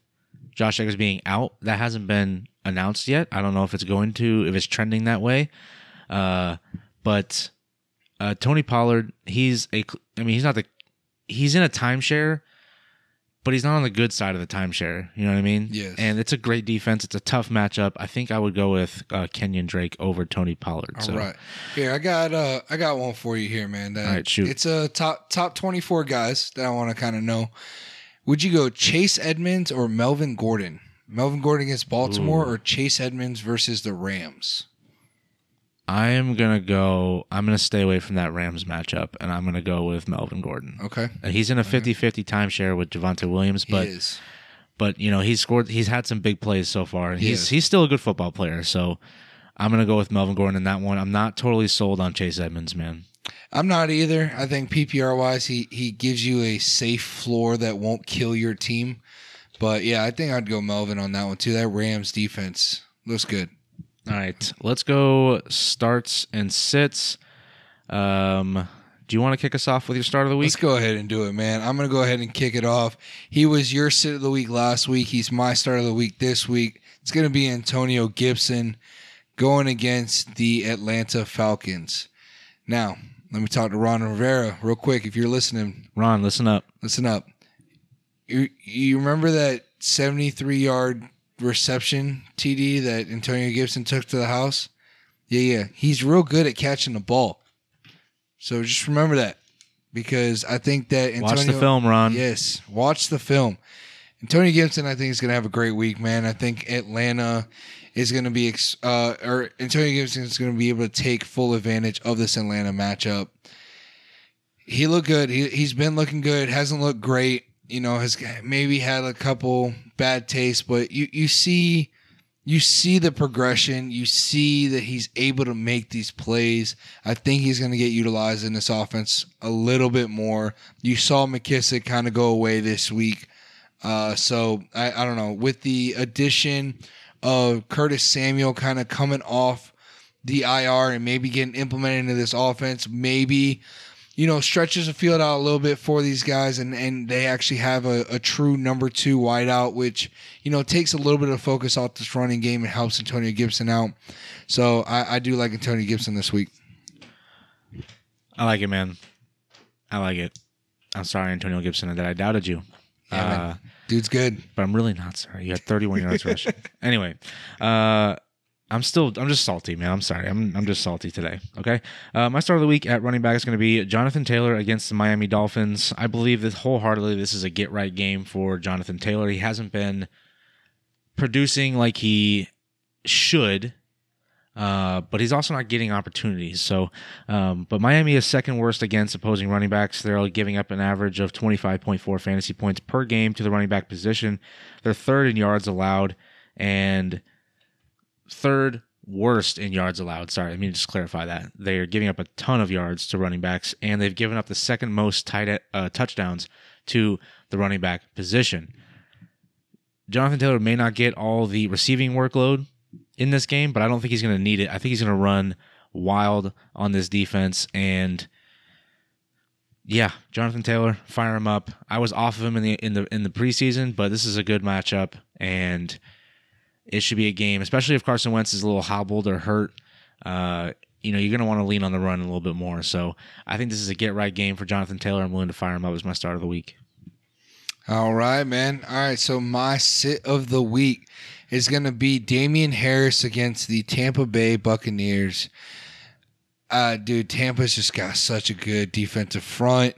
Josh Jacobs being out. That hasn't been announced yet. I don't know if it's going to, if it's trending that way. Uh, but uh, Tony Pollard, he's a, I mean, he's not the, he's in a timeshare, but he's not on the good side of the timeshare. You know what I mean? Yes. And it's a great defense. It's a tough matchup. I think I would go with uh, Kenyon Drake over Tony Pollard. All so. right. Here, I got uh I got one for you here, man. That All right, shoot. It's a top top 24 guys that I want to kind of know. Would you go Chase Edmonds or Melvin Gordon? Melvin Gordon against Baltimore Ooh. or Chase Edmonds versus the Rams? I am gonna go. I'm gonna stay away from that Rams matchup, and I'm gonna go with Melvin Gordon. Okay. And he's in a 50-50 timeshare with Javonte Williams, but he is. but you know he's scored. He's had some big plays so far. and He He's is. he's still a good football player. So I'm gonna go with Melvin Gordon in that one. I'm not totally sold on Chase Edmonds, man. I'm not either. I think PPR wise, he he gives you a safe floor that won't kill your team. But yeah, I think I'd go Melvin on that one too. That Rams defense looks good. All right, let's go starts and sits. Um, do you want to kick us off with your start of the week? Let's go ahead and do it, man. I'm gonna go ahead and kick it off. He was your sit of the week last week. He's my start of the week this week. It's gonna be Antonio Gibson going against the Atlanta Falcons. Now, let me talk to Ron Rivera real quick. If you're listening, Ron, listen up. listen up. You you remember that 73 yard reception TD that Antonio Gibson took to the house? Yeah, yeah. He's real good at catching the ball. So just remember that because I think that Antonio, Watch the film, Ron. Yes, watch the film. Antonio Gibson, I think is going to have a great week, man. I think Atlanta is going to be, ex- uh, or Antonio Gibson is going to be able to take full advantage of this Atlanta matchup. He looked good. He he's been looking good. Hasn't looked great. You know, has maybe had a couple bad tastes, but you you see you see the progression. You see that he's able to make these plays. I think he's going to get utilized in this offense a little bit more. You saw McKissic kind of go away this week. Uh, so I, I don't know. With the addition of Curtis Samuel kind of coming off the IR and maybe getting implemented into this offense, maybe you know, stretches the field out a little bit for these guys, and, and they actually have a, a true number two wideout, which, you know, takes a little bit of focus off this running game and helps Antonio Gibson out. So I, I do like Antonio Gibson this week. I like it, man. I like it. I'm sorry, Antonio Gibson, that I doubted you. Yeah, uh, Dude's good. but I'm really not sorry. You had 31 yards rushing. (laughs) Anyway, uh, I'm still, I'm just salty, man. I'm sorry. I'm, I'm just salty today. Okay. Uh, my start of the week at running back is going to be Jonathan Taylor against the Miami Dolphins. I believe that wholeheartedly this is a get right game for Jonathan Taylor. He hasn't been producing like he should. Uh, but he's also not getting opportunities. So, um, but Miami is second worst against opposing running backs. They're giving up an average of 25.4 fantasy points per game to the running back position. They're third in yards allowed and third worst in yards allowed. Sorry, let me just clarify that. They are giving up a ton of yards to running backs, and they've given up the second most tight uh, touchdowns to the running back position. Jonathan Taylor may not get all the receiving workload in this game, but I don't think he's going to need it. I think he's going to run wild on this defense and yeah, Jonathan Taylor, fire him up. I was off of him in the in the in the preseason, but this is a good matchup and it should be a game, especially if Carson Wentz is a little hobbled or hurt. Uh, you know, you're going to want to lean on the run a little bit more. So I think this is a get right game for Jonathan Taylor. I'm willing to fire him up as my start of the week. All right, man. All right, so my sit of the week is going to be Damien Harris against the Tampa Bay Buccaneers. Uh, dude, Tampa's just got such a good defensive front.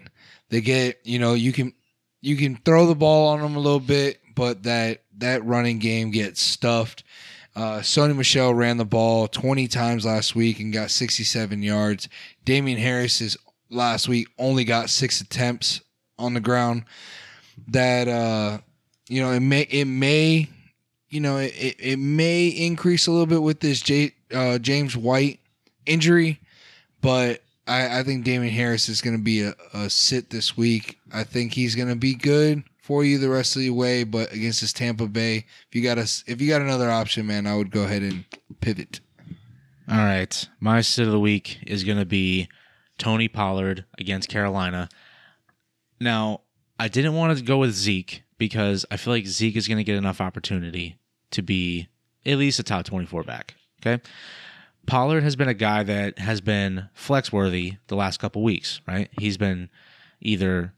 They get, you know, you can you can throw the ball on them a little bit, but that that running game gets stuffed. Uh, Sony Michel ran the ball 20 times last week and got 67 yards. Damien Harris is last week only got six attempts on the ground. That uh, you know, it may it may you know it, it, may increase a little bit with this J, uh, James White injury, but I, I think Damien Harris is going to be a, a sit this week. I think he's going to be good for you the rest of the way, but against this Tampa Bay, if you got us, if you got another option, man, I would go ahead and pivot. All right. My sit of the week is going to be Tony Pollard against Carolina. Now, I didn't want to go with Zeke because I feel like Zeke is going to get enough opportunity to be at least a top 24 back. Okay. Pollard has been a guy that has been flex worthy the last couple weeks, right? He's been either,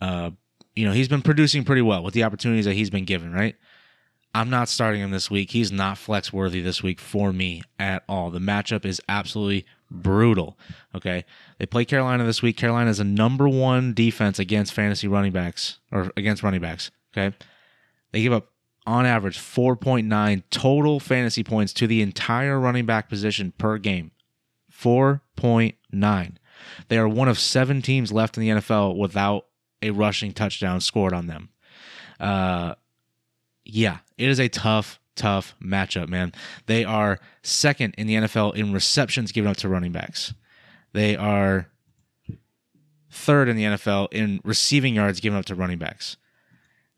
uh, you know, he's been producing pretty well with the opportunities that he's been given, right? I'm not starting him this week. He's not flex worthy this week for me at all. The matchup is absolutely brutal. Okay. They play Carolina this week. Carolina is a number one defense against fantasy running backs or against running backs. Okay. They give up on average 4.9 total fantasy points to the entire running back position per game. 4.9. They are one of seven teams left in the NFL without a rushing touchdown scored on them. Uh, yeah, it is a tough, tough matchup, man. They are second in the NFL in receptions given up to running backs. They are third in the NFL in receiving yards given up to running backs.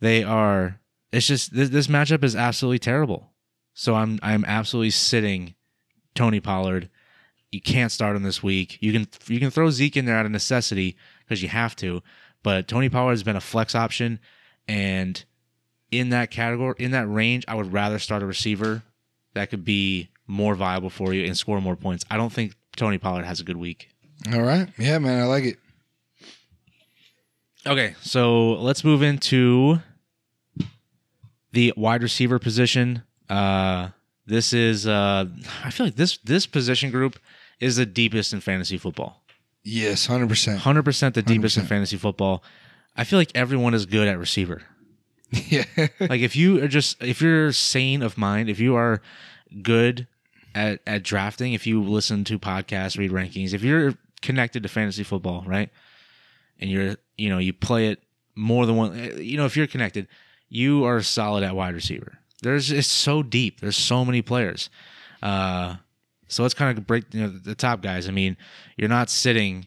They are. It's just this, this matchup is absolutely terrible. So I'm I'm absolutely sitting Tony Pollard. You can't start him this week. You can you can throw Zeke in there out of necessity because you have to, but Tony Pollard has been a flex option, and in that category, in that range, I would rather start a receiver that could be more viable for you and score more points. I don't think Tony Pollard has a good week. All right. Yeah, man, I like it. Okay, so let's move into the wide receiver position. Uh, this is uh, I feel like this this position group is the deepest in fantasy football. Yes, 100%. Hundred percent the deepest in 100%. fantasy football. I feel like everyone is good at receiver. (laughs) yeah. like if you are just if you're sane of mind, if you are good at at drafting, if you listen to podcasts, read rankings, if you're connected to fantasy football, right? And you're you know, you play it more than one you know, if you're connected, you are solid at wide receiver. there's it's so deep. There's so many players. Uh, so let's kind of break you know the top guys. I mean, you're not sitting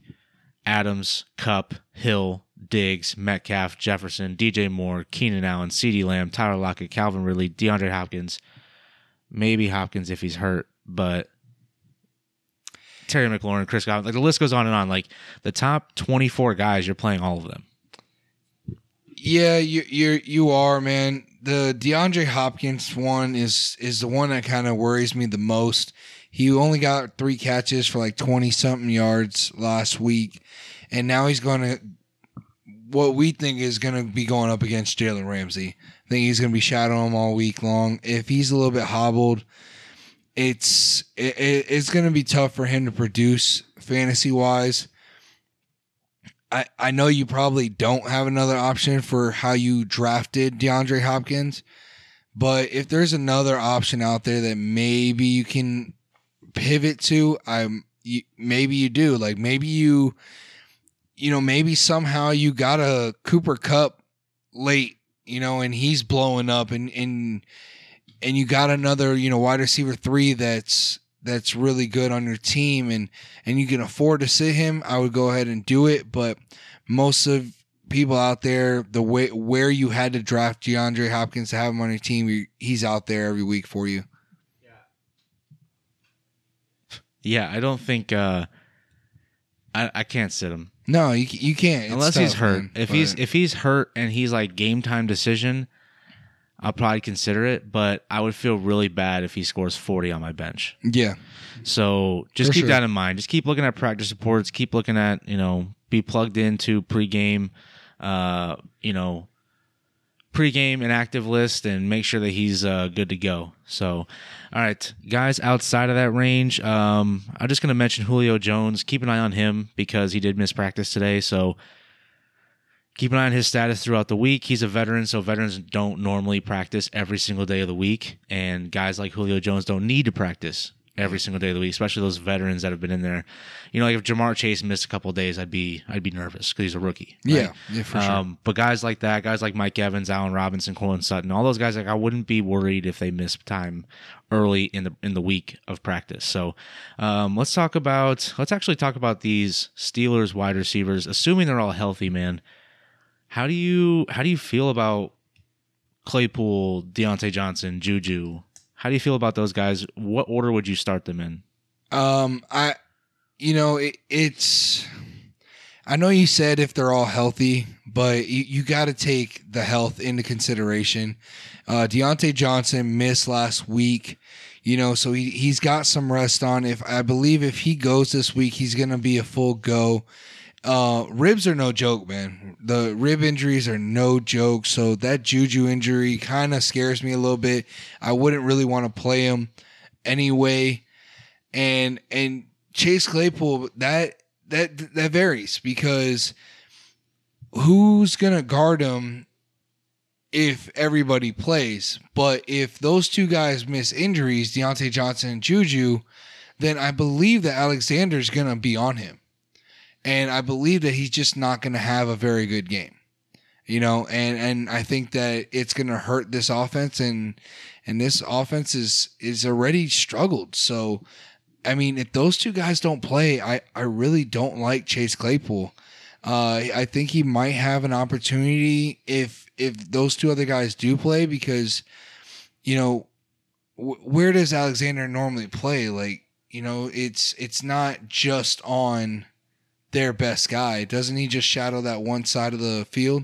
Adams, Kupp, Hill, Diggs, Metcalf, Jefferson, DJ Moore, Keenan Allen, CeeDee Lamb, Tyler Lockett, Calvin Ridley, DeAndre Hopkins, maybe Hopkins if he's hurt, but Terry McLaurin, Chris Godwin, like the list goes on and on. Like the top 24 guys, you're playing all of them. Yeah, you you you are, man. The DeAndre Hopkins one is is the one that kind of worries me the most. He only got three catches for like twenty something yards last week, and now he's going to what we think is going to be going up against Jalen Ramsey. I think he's going to be shadowing him all week long. If he's a little bit hobbled, it's it, it- it's going to be tough for him to produce fantasy wise. I, I know you probably don't have another option for how you drafted DeAndre Hopkins, but if there's another option out there that maybe you can pivot to, I'm you, maybe you do. Like maybe you, you know, maybe somehow you got a Cooper Kupp late, you know, and he's blowing up, and and and you got another, you know, wide receiver three that's that's really good on your team and and you can afford to sit him, I would go ahead and do it. But most of people out there, the way where you had to draft DeAndre Hopkins to have him on your team, he's out there every week for you. Yeah, I don't think uh I I can't sit him. No, you you can't It's unless he's tough, hurt. man, if but- he's if he's hurt and he's like game time decision, I'll probably consider it. But I would feel really bad if he scores forty on my bench. yeah, So just For keep sure. that in mind. Just keep looking at practice reports. Keep looking at you know be plugged into pregame, uh, you know, pregame and active list, and make sure that he's uh, good to go. So, all right, guys, outside of that range, um, I'm just gonna mention Julio Jones. Keep an eye on him because he did miss practice today. So. Keep an eye on his status throughout the week. He's a veteran, so veterans don't normally practice every single day of the week. And guys like Julio Jones don't need to practice every single day of the week, especially those veterans that have been in there. You know, like if Ja'Marr Chase missed a couple of days, I'd be I'd be nervous because he's a rookie. right? yeah, yeah, for sure. Um, but guys like that, guys like Mike Evans, Allen Robinson, Courtland Sutton, all those guys, like I wouldn't be worried if they miss time early in the in the week of practice. So um, let's talk about let's actually talk about these Steelers wide receivers, assuming they're all healthy, man. How do you how do you feel about Claypool, Diontae Johnson, Juju? How do you feel about those guys? What order would you start them in? Um, I, you know, it, it's. I know you said if they're all healthy, but you, you got to take the health into consideration. Uh, Diontae Johnson missed last week, you know, so he he's got some rest on. If I believe if he goes this week, he's gonna be a full go. Uh, ribs are no joke, man. The rib injuries are no joke. So that Juju injury kind of scares me a little bit. I wouldn't really want to play him anyway and and Chase Claypool that that that varies because who's gonna guard him if everybody plays? But if those two guys miss injuries, Diontae Johnson and Juju, then I believe that Alexander's gonna be on him, and I believe that he's just not gonna have a very good game. You know, and and I think that it's gonna hurt this offense and and this offense is is already struggled. So I mean, if those two guys don't play, I, I really don't like Chase Claypool. Uh, I think he might have an opportunity if if those two other guys do play because, you know, wh- where does Alexander normally play? Like, you know, it's it's not just on their best guy. Doesn't he just shadow that one side of the field?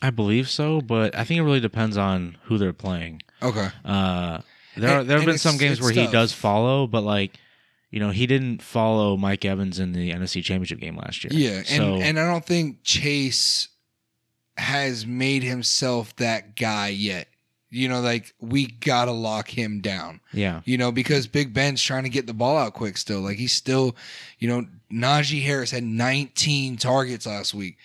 I believe so, but I think it really depends on who they're playing. Okay. Uh, there are, there have been some games where he does follow, but like, you know, he didn't follow Mike Evans in the NFC Championship game last year. Yeah, and and I don't think Chase has made himself that guy yet. You know, like we gotta lock him down. yeah, You know, because Big Ben's trying to get the ball out quick still. Like he's still, you know, Najee Harris had 19 targets last week.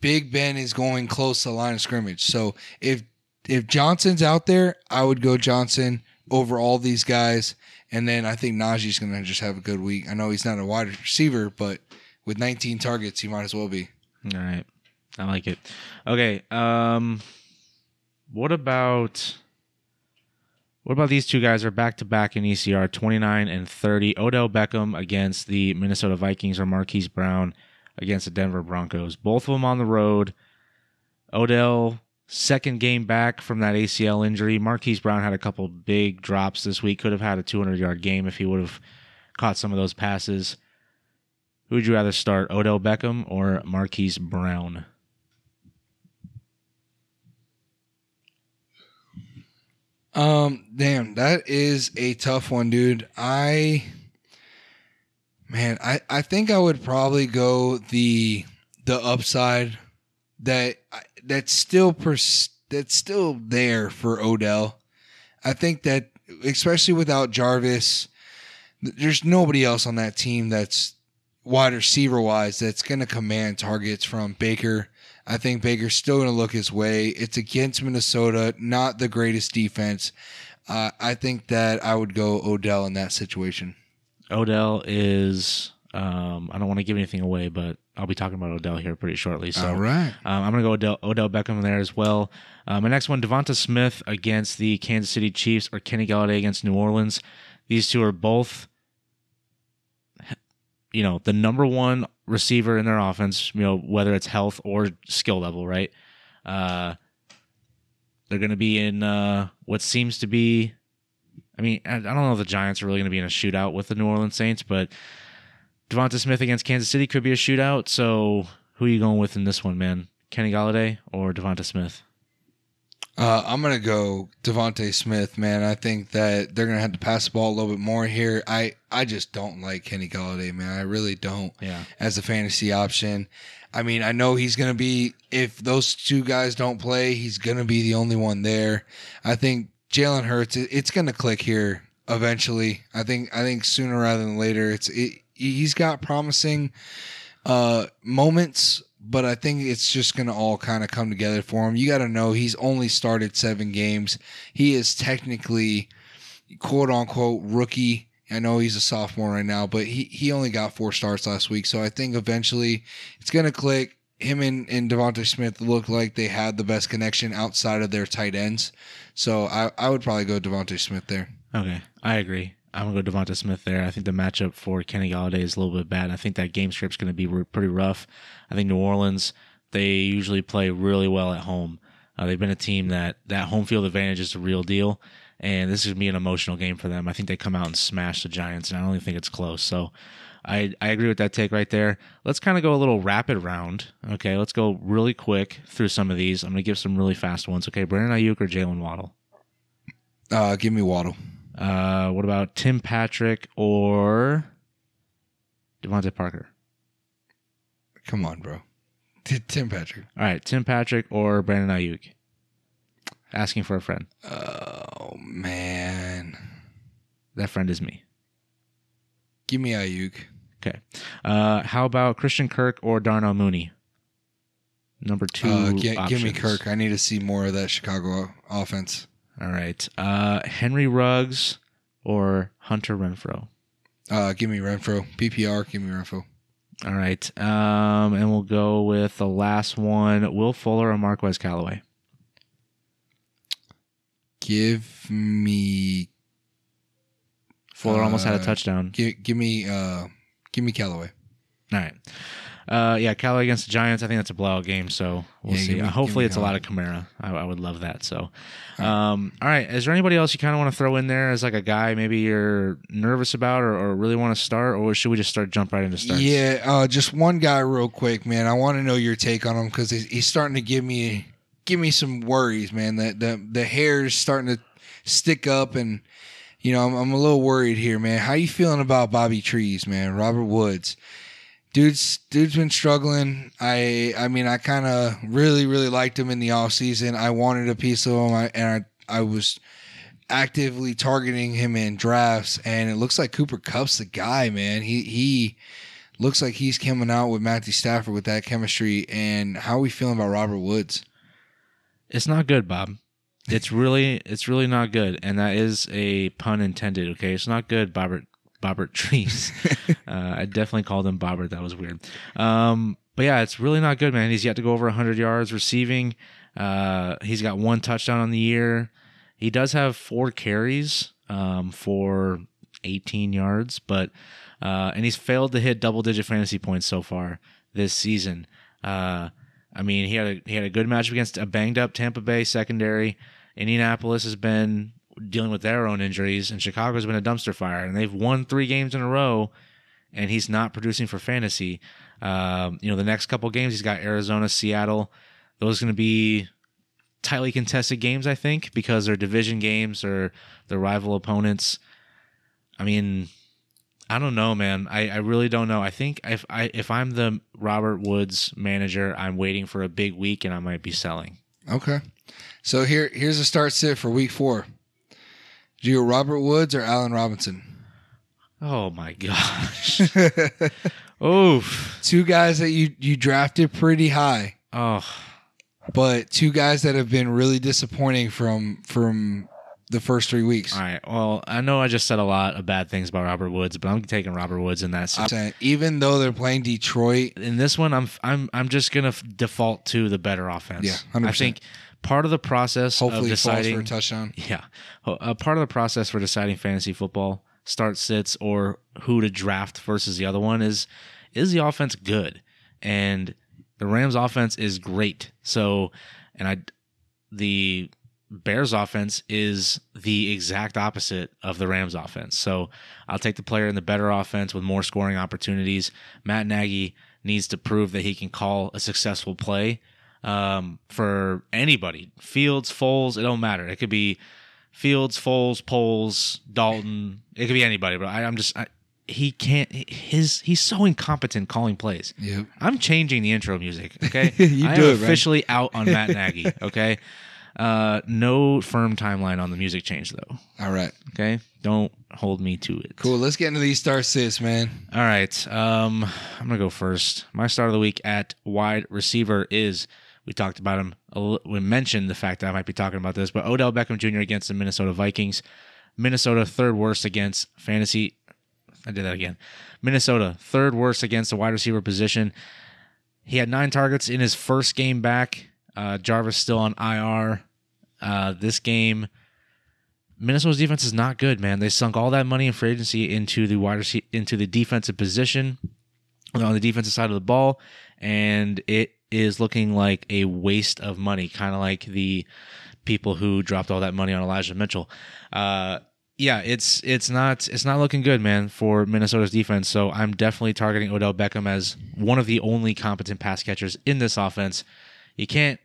Big Ben is going close to the line of scrimmage. So if if Johnson's out there, I would go Johnson over all these guys. And then I think Najee's gonna just have a good week. I know he's not a wide receiver, but with 19 targets, he might as well be. all right, I like it. Okay, um, what about what about these two guys are back to back in ECR, 29 and 30. Odell Beckham against the Minnesota Vikings or Marquise Brown against the Denver Broncos. Both of them on the road. Odell second game back from that ACL injury. Marquise Brown had a couple big drops this week. Could have had a 200 yard game if he would have caught some of those passes. Who would you rather start, Odell Beckham or Marquise Brown? Um, damn, that is a tough one, dude. I, man, I I think I would probably go the the upside that that's still pers- that's still there for Odell. I think that especially without Jarvis, there's nobody else on that team that's wide receiver wise that's going to command targets from Baker. I think Baker's still going to look his way. It's against Minnesota, not the greatest defense. Uh, I think that I would go Odell in that situation. Odell is. Um, I don't want to give anything away, but I'll be talking about Odell here pretty shortly. So, All right. um, I'm going to go Odell, Odell Beckham there as well. Uh, my next one, Devonta Smith against the Kansas City Chiefs or Kenny Golladay against New Orleans. These two are both, you know, the number one receiver in their offense. You know, whether it's health or skill level, right? Uh, they're going to be in uh, what seems to be. I mean, I I don't know if the Giants are really going to be in a shootout with the New Orleans Saints, but Devonta Smith against Kansas City could be a shootout. So who are you going with in this one, man? Kenny Golladay or Devonta Smith? Uh, I'm gonna go Devonte Smith, man. I think that they're gonna have to pass the ball a little bit more here. I I just don't like Kenny Golladay, man. I really don't. Yeah. As a fantasy option, I mean, I know he's gonna be if those two guys don't play, he's gonna be the only one there. I think Jalen Hurts, it- it's gonna click here eventually. I think I think sooner rather than later. It's it, he's got promising uh moments but I think it's just going to all kind of come together for him. You got to know he's only started seven games. He is technically, quote unquote, rookie. I know he's a sophomore right now, but he, he only got four starts last week. So I think eventually it's going to click. Him and, and Devonta Smith look like they had the best connection outside of their tight ends. So I, I would probably go Devonta Smith there. Okay, I agree. I'm gonna go Devonta Smith there. I think the matchup for Kenny Golladay is a little bit bad. I think that game script's gonna be pretty rough. I think New Orleans they usually play really well at home. Uh, they've been a team that that home field advantage is the real deal, and this is gonna be an emotional game for them. I think they come out and smash the Giants, and I don't even think it's close. So. I, I agree with that take right there. Let's kind of go a little rapid round. Okay, let's go really quick through some of these. I'm going to give some really fast ones. Okay, Brandon Aiyuk or Jaylen Waddle? Uh, give me Waddle. Uh, what about Tim Patrick or DeVante Parker? Come on, bro. (laughs) Tim Patrick. All right, Tim Patrick or Brandon Aiyuk? Asking for a friend. Oh, man. That friend is me. Give me Aiyuk. Okay. Uh, how about Christian Kirk or Darnell Mooney? Number two. Uh, gi- give me. Kirk. I need to see more of that Chicago offense. All right. Uh, Henry Ruggs or Hunter Renfrow? Uh, give me Renfrow. PPR. Give me Renfrow. All right. Um, and we'll go with the last one Will Fuller or Marquez Callaway? Give me. Fuller almost had a Uh, touchdown. Give, give me. Uh, give me Callaway. All right. Uh, yeah, Callaway against the Giants. I think that's a blowout game, so we'll Yeah, see. me- Uh, Hopefully, it's a lot of Kamara. I, I would love that. So, um, all right. Is there anybody else you kind of want to throw in there as like a guy maybe you're nervous about or, or really want to start, or should we just start jump right into starts? Yeah. Uh, just one guy, real quick, man. I want to know your take on him because he's, he's starting to give me give me some worries, man. That the the hair is starting to stick up, and you know I'm, I'm a little worried here, man. How you feeling about Bobby Trees, man? Robert Woods. Dude's dude's been struggling. I I mean I kind of really really liked him in the off season. I wanted a piece of him, I, and I I was actively targeting him in drafts, and it looks like Cooper Kupp's the guy, man. He he looks like he's coming out with Matthew Stafford with that chemistry. And how are we feeling about Robert Woods? It's not good, Bob. It's really, it's really not good, and that is a pun intended. Okay, it's not good, Bobbert. Bobbert trees. (laughs) uh, I definitely called him Bobbert. That was weird. Um, but yeah, it's really not good, man. He's yet to go over 100 yards receiving. Uh, he's got one touchdown on the year. He does have four carries um, for 18 yards, but uh, and he's failed to hit double digit fantasy points so far this season. Uh, I mean, he had a he had a good match against a banged up Tampa Bay secondary. Indianapolis has been dealing with their own injuries, and Chicago's been a dumpster fire, and they've won three games in a row, and he's not producing for fantasy. Um, you know, the next couple games he's got Arizona, Seattle. Those going to be tightly contested games, I think, because they're division games or the rival opponents. I mean, I don't know, man. I, I really don't know. I think if I if I'm the Robert Woods manager, I'm waiting for a big week and I might be selling. Okay. So here here's a start sit for week four. Do you go Robert Woods or Allen Robinson? Oh my gosh. (laughs) Oof. Two guys that you you drafted pretty high, Oh. but two guys that have been really disappointing from from the first three weeks. All right. Well, I know I just said a lot of bad things about Robert Woods, but I'm taking Robert Woods in that. I'm saying, even though they're playing Detroit, in this one, I'm I'm I'm just gonna f- default to the better offense. Yeah, 100%. I think part of the process hopefully of falls for deciding a touchdown. (laughs) Yeah. A uh, part of the process for deciding fantasy football, start sits or who to draft versus the other one is is the offense good? And the Rams offense is great. So, and I the Bears offense is the exact opposite of the Rams offense. So, I'll take the player in the better offense with more scoring opportunities. Matt Nagy needs to prove that he can call a successful play um, for anybody. Fields, Foles, it don't matter. It could be Fields, Foles, Poles, Dalton. It could be anybody. But I, I'm just I, he can't. His he's so incompetent calling plays. Yep. I'm changing the intro music. (laughs) Okay, You I do am it, officially out on Matt Nagy. (laughs) Okay, uh, no firm timeline on the music change though. All right. Okay, don't hold me to it. Cool. Let's get into these start sits, man. All right. Um, I'm gonna go first. My start of the week at wide receiver is we talked about him. We mentioned the fact that I might be talking about this, but Odell Beckham Jr. against the Minnesota Vikings. Minnesota third worst against fantasy. I did that again. Minnesota third worst against the wide receiver position. He had nine targets in his first game back. Uh, Jarvis still on IR. Uh, this game, Minnesota's defense is not good, man. They sunk all that money in free agency into the wide into the defensive position on the defensive side of the ball, and it is looking like a waste of money, kind of like the people who dropped all that money on Elijah Mitchell. Uh, yeah, it's it's not it's not looking good, man, for Minnesota's defense. So I'm definitely targeting Odell Beckham as one of the only competent pass catchers in this offense. You can't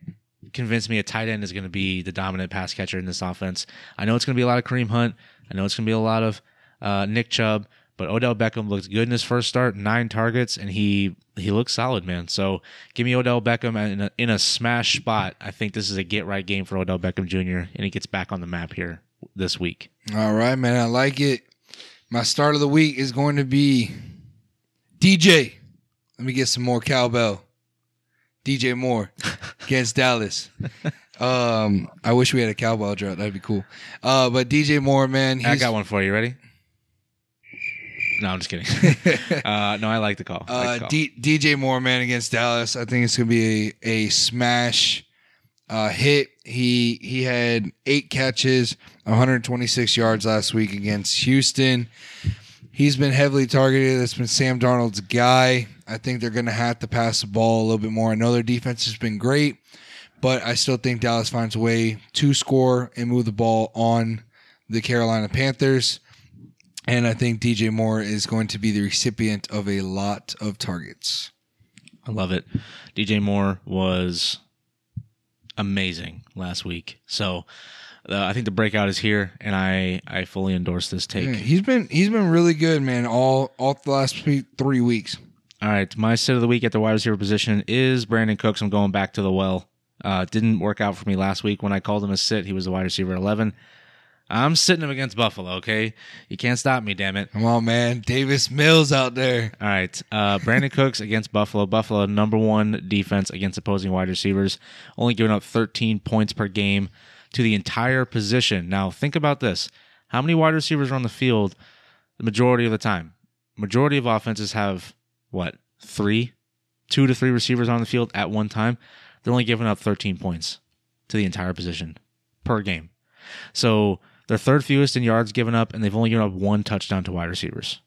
convince me a tight end is going to be the dominant pass catcher in this offense. I know it's going to be a lot of Kareem Hunt. I know it's going to be a lot of uh, Nick Chubb, but Odell Beckham looked good in his first start, nine targets, and he he looks solid, man. So give me Odell Beckham in a, in a smash spot. I think this is a get right game for Odell Beckham Jr. and he gets back on the map here this week. All right, man. I like it. My start of the week is going to be DJ. Let me get some more cowbell. DJ Moore (laughs) against Dallas. Um, I wish we had a cowbell drop. That'd be cool. Uh, but DJ Moore, man, he's I got one for you. Ready? No, I'm just kidding. (laughs) uh, no, I like the call. Like Uh, the call. D- DJ Moore, man, against Dallas. I think it's gonna be a, a smash uh, hit. He he had eight catches, 126 yards last week against Houston. He's been heavily targeted. That's been Sam Darnold's guy. I think they're gonna have to pass the ball a little bit more. I know their defense has been great, but I still think Dallas finds a way to score and move the ball on the Carolina Panthers. And I think DJ Moore is going to be the recipient of a lot of targets. I love it. DJ Moore was amazing last week. So uh, I think the breakout is here, and I I fully endorse this take. Yeah, he's been he's been really good, man. All all the last three, three weeks. All right, my sit of the week at the wide receiver position is Brandin Cooks. I'm going back to the well. Uh, didn't work out for me last week when I called him a sit. He was the wide receiver at 11. I'm sitting him against Buffalo. Okay, you can't stop me, damn it. Come on, man. Davis Mills out there. All right. Uh, Brandin Cooks against Buffalo. Buffalo, number one defense against opposing wide receivers, only giving up 13 points per game to the entire position. Now, think about this. How many wide receivers are on the field the majority of the time? Majority of offenses have, what, three? two to three receivers on the field at one time, they're only giving up 13 points to the entire position per game. So they're third fewest in yards given up, and they've only given up one touchdown to wide receivers.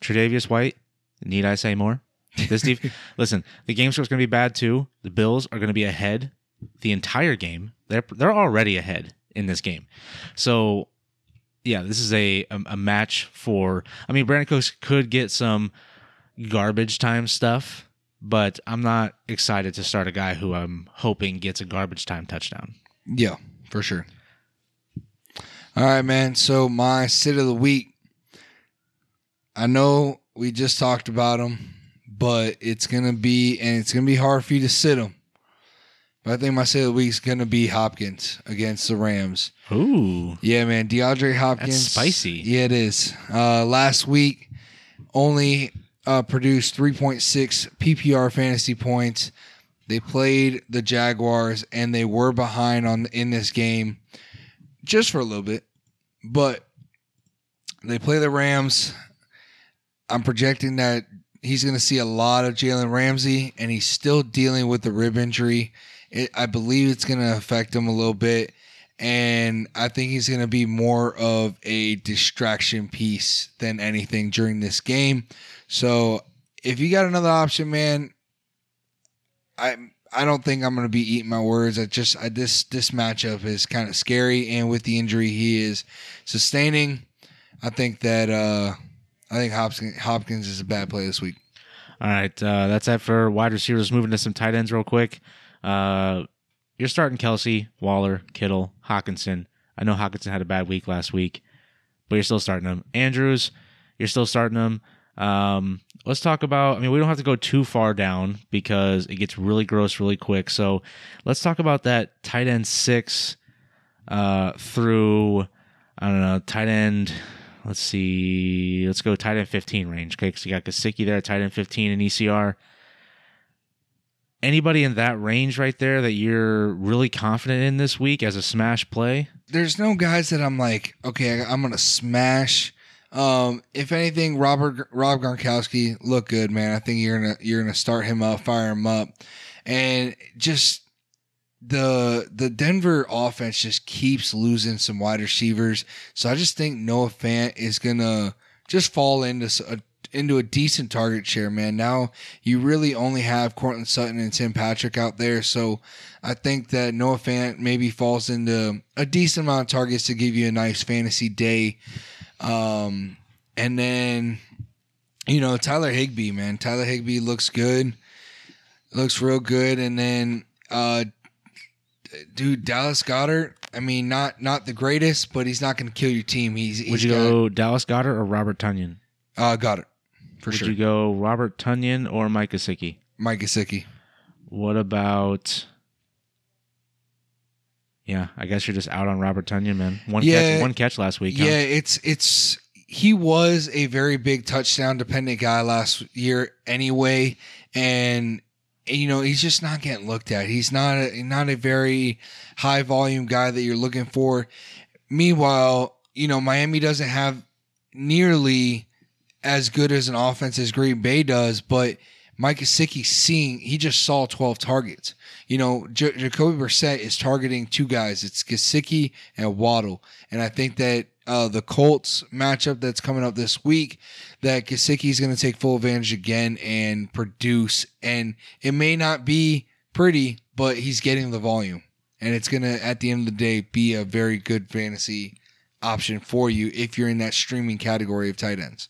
Tre'Davious White, need I say more? This def- (laughs) listen, the game score's going to be bad too. The Bills are going to be ahead the entire game. They're they're already ahead in this game. So yeah, this is a a, a match for. I mean, Brandin Cooks could get some garbage time stuff, but I'm not excited to start a guy who I'm hoping gets a garbage time touchdown. Yeah, for sure. All right, man. So my sit of the week. I know we just talked about him, but it's gonna be and it's gonna be hard for you to sit him. But I think my sit of the week is gonna be Hopkins against the Rams. Ooh, Yeah, man. DeAndre Hopkins. spicy. Yeah, it is. Uh, last week, only uh, produced 3.6 PPR fantasy points. They played the Jaguars and they were behind on in this game just for a little bit, but they play the Rams. I'm projecting that he's going to see a lot of Jalen Ramsey, and he's still dealing with the rib injury. It, I believe it's going to affect him a little bit, and I think he's going to be more of a distraction piece than anything during this game. So if you got another option, man, I I don't think I'm going to be eating my words. I just I, this this matchup is kind of scary, and with the injury he is sustaining, I think that uh I think Hopkins Hopkins is a bad play this week. All right, uh, that's it for wide receivers. Moving to some tight ends real quick. Uh, you're starting Kelce, Waller, Kittle, Hockenson. I know Hockenson had a bad week last week, but you're still starting him. Andrews, you're still starting him. Um, let's talk about. I mean, we don't have to go too far down because it gets really gross really quick. So let's talk about that tight end six uh, through. I don't know tight end. Let's see. Let's go tight end 15 range. Okay, so you got Gesicki there, tight end 15 in ECR. Anybody in that range right there that you're really confident in this week as a smash play? There's no guys that I'm like, okay, I'm gonna smash. Um, if anything, Robert Rob Gronkowski look good, man. I think you're gonna you're gonna start him up, fire him up, and just the the Denver offense just keeps losing some wide receivers. So I just think Noah Fant is gonna just fall into a into a decent target share, man. Now you really only have Courtland Sutton and Tim Patrick out there, so I think that Noah Fant maybe falls into a decent amount of targets to give you a nice fantasy day. Um, and then you know Tyler Higbee, man. Tyler Higbee looks good, looks real good, and then uh, dude, Dallas Goedert. I mean, not not the greatest, but he's not going to kill your team. He's, he's Would you got, go Dallas Goedert or Robert Tonyan? Uh, Goedert for Would sure. Would you go Robert Tonyan or Mike Gesicki? Mike Gesicki. What about? Yeah, I guess you're just out on Robert Tonyan, man. One Yeah. catch, one catch last week. huh? Yeah, it's it's he was a very big touchdown dependent guy last year anyway, and you know he's just not getting looked at. He's not a, not a very high volume guy that you're looking for. Meanwhile, you know Miami doesn't have nearly as good as an offense as Green Bay does, but Mike Gesicki seeing he just saw 12 targets. You know, J- Jacoby Brissett is targeting two guys. It's Gesicki and Waddle, and I think that uh, the Colts matchup that's coming up this week, that Gesicki is going to take full advantage again and produce. And it may not be pretty, but he's getting the volume, and it's going to at the end of the day be a very good fantasy option for you if you're in that streaming category of tight ends.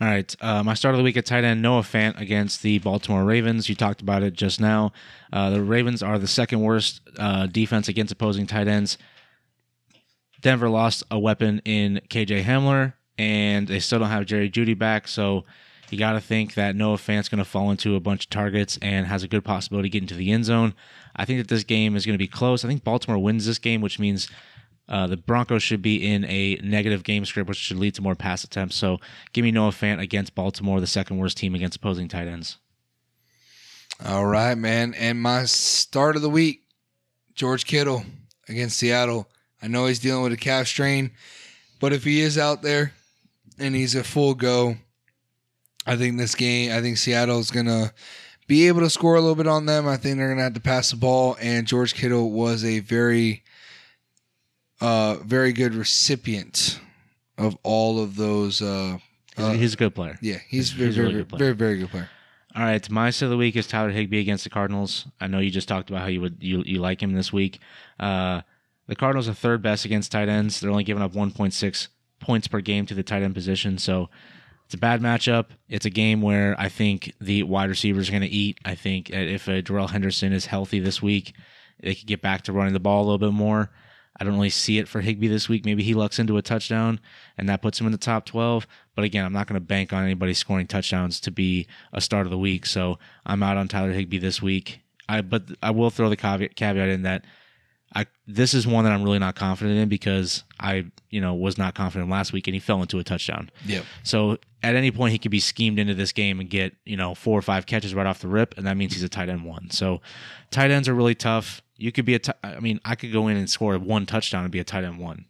All right. Uh, my start of the week at tight end, Noah Fant against the Baltimore Ravens. You talked about it just now. Uh, the Ravens are the second worst uh, defense against opposing tight ends. Denver lost a weapon in KJ Hamler, and they still don't have Jerry Jeudy back. So you got to think that Noah Fant's going to fall into a bunch of targets and has a good possibility to get into the end zone. I think that this game is going to be close. I think Baltimore wins this game, which means uh, the Broncos should be in a negative game script, which should lead to more pass attempts. So give me Noah Fant against Baltimore, the second worst team against opposing tight ends. All right, man. And my start of the week, George Kittle against Seattle. I know he's dealing with a calf strain, but if he is out there and he's a full go, I think this game, I think Seattle's gonna be able to score a little bit on them. I think they're gonna have to pass the ball, and George Kittle was a very, uh, very good recipient of all of those. Uh, He's, uh, he's a good player. yeah, he's, he's very, a very, really very, good player. very, very good player. All right, my set of the week is Tyler Higbee against the Cardinals. I know you just talked about how you would you you like him this week. Uh, the Cardinals are third best against tight ends. They're only giving up 1.6 points per game to the tight end position, so it's a bad matchup. It's a game where I think the wide receivers are going to eat. I think if uh, Darrell Henderson is healthy this week, they could get back to running the ball a little bit more. I don't really see it for Higbee this week. Maybe he lucks into a touchdown and that puts him in the top 12. But again, I'm not going to bank on anybody scoring touchdowns to be a start of the week. So I'm out on Tyler Higbee this week. I but I will throw the caveat, caveat in that I this is one that I'm really not confident in because I you know was not confident last week and he fell into a touchdown. Yep. So at any point he could be schemed into this game and get you know four or five catches right off the rip, and that means he's a tight end one. So tight ends are really tough. You could be a. T- I mean, I could go in and score one touchdown and be a tight end one.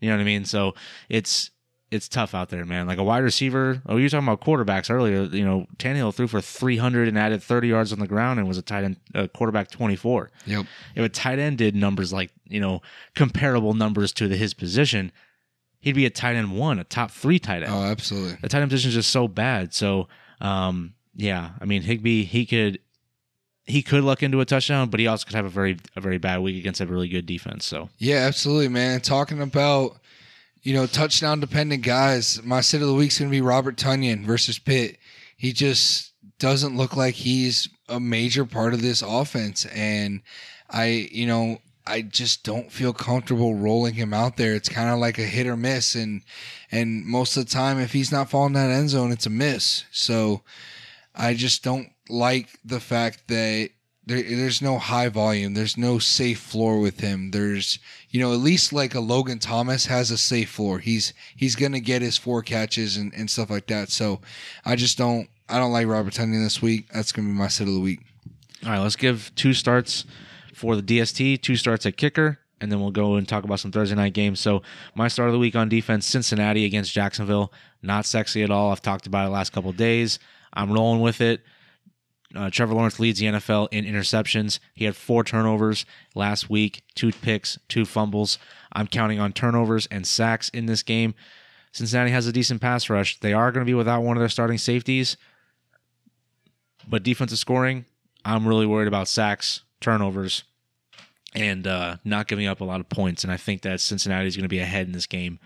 You know what I mean? So it's it's tough out there, man. Like a wide receiver. Oh, you were talking about quarterbacks earlier. You know, Tannehill threw for 300 and added 30 yards on the ground and was a tight end uh, quarterback 24. Yep. If a tight end did numbers like you know comparable numbers to the, his position, he'd be a tight end one, a top three tight end Oh, absolutely. the tight end position is just so bad. So, um, yeah, I mean Higbee, he could he could luck into a touchdown, but he also could have a very a very bad week against a really good defense. So, Yeah, absolutely, man. Talking about you know touchdown dependent guys, my sit of the week's gonna be Robert Tonyan versus Pitt. He just doesn't look like he's a major part of this offense, and I, you know, I just don't feel comfortable rolling him out there. It's kind of like a hit or miss, and and most of the time, if he's not falling that end zone, it's a miss. So I just don't like the fact that there, there's no high volume. There's no safe floor with him. There's, you know, at least like a Logan Thomas has a safe floor. He's he's gonna get his four catches and, and stuff like that. So I just don't I don't like Robert Tonyan this week. That's gonna be my sit of the week. all right, let's give two starts for the DST, two starts at kicker, and then we'll go and talk about some Thursday night games. So, my start of the week on defense: Cincinnati against Jacksonville. Not sexy at all. I've talked about it last couple days. I'm rolling with it. Uh, Trevor Lawrence leads the NFL in interceptions. He had four turnovers last week, two picks, two fumbles. I'm counting on turnovers and sacks in this game. Cincinnati has a decent pass rush. They are going to be without one of their starting safeties, but defensive scoring, I'm really worried about sacks, turnovers, and uh, not giving up a lot of points. And I think that Cincinnati is going to be ahead in this game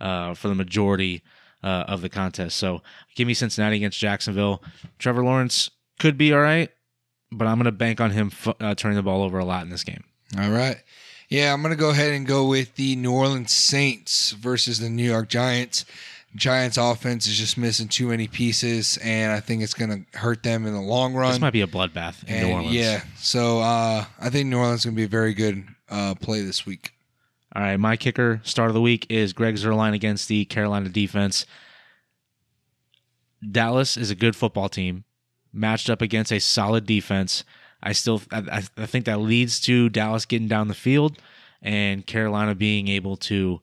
uh, for the majority uh, of the contest. So give me Cincinnati against Jacksonville. Trevor Lawrence could be all right, but I'm going to bank on him f- uh, turning the ball over a lot in this game. All right. Yeah, I'm going to go ahead and go with the New Orleans Saints versus the New York Giants. Giants offense is just missing too many pieces, and I think it's going to hurt them in the long run. This might be a bloodbath in and New Orleans. Yeah, so uh, I think New Orleans is going to be a very good uh, play this week. All right, my kicker start of the week is Greg Zuerlein against the Carolina defense. Dallas is a good football team, matched up against a solid defense. I still, I, I think that leads to Dallas getting down the field and Carolina being able to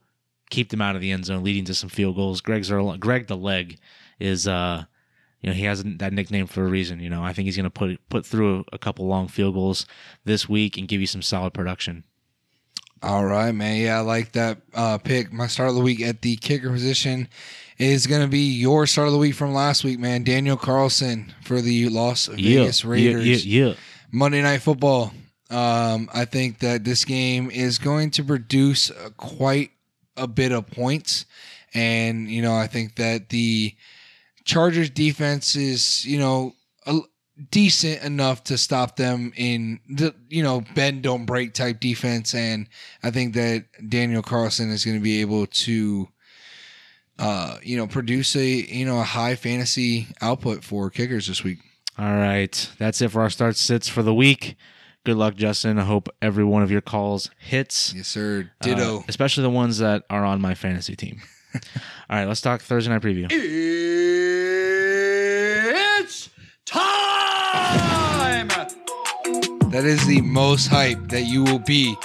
keep them out of the end zone, leading to some field goals. Greg Zuerlein, Greg the Leg, is uh, you know, he has that nickname for a reason. You know, I think he's going to put put through a couple long field goals this week and give you some solid production. All right, man. Yeah, I like that uh, pick. My start of the week at the kicker position is going to be your start of the week from last week, man. Daniel Carlson for the Las Vegas Raiders. Yeah, yeah, yeah. Monday Night Football. Um, I think that this game is going to produce quite a bit of points, and you know I think that the Chargers defense is you know a, decent enough to stop them in the you know bend don't break type defense, and I think that Daniel Carlson is going to be able to. Uh, you know, produce a you know a high fantasy output for kickers this week. All right. That's it for our start sits for the week. Good luck, Justin. I hope every one of your calls hits. Yes, sir. Uh, Ditto. especially the ones that are on my fantasy team. (laughs) All right, let's talk Thursday night preview. It's time! That is the most hype that you will be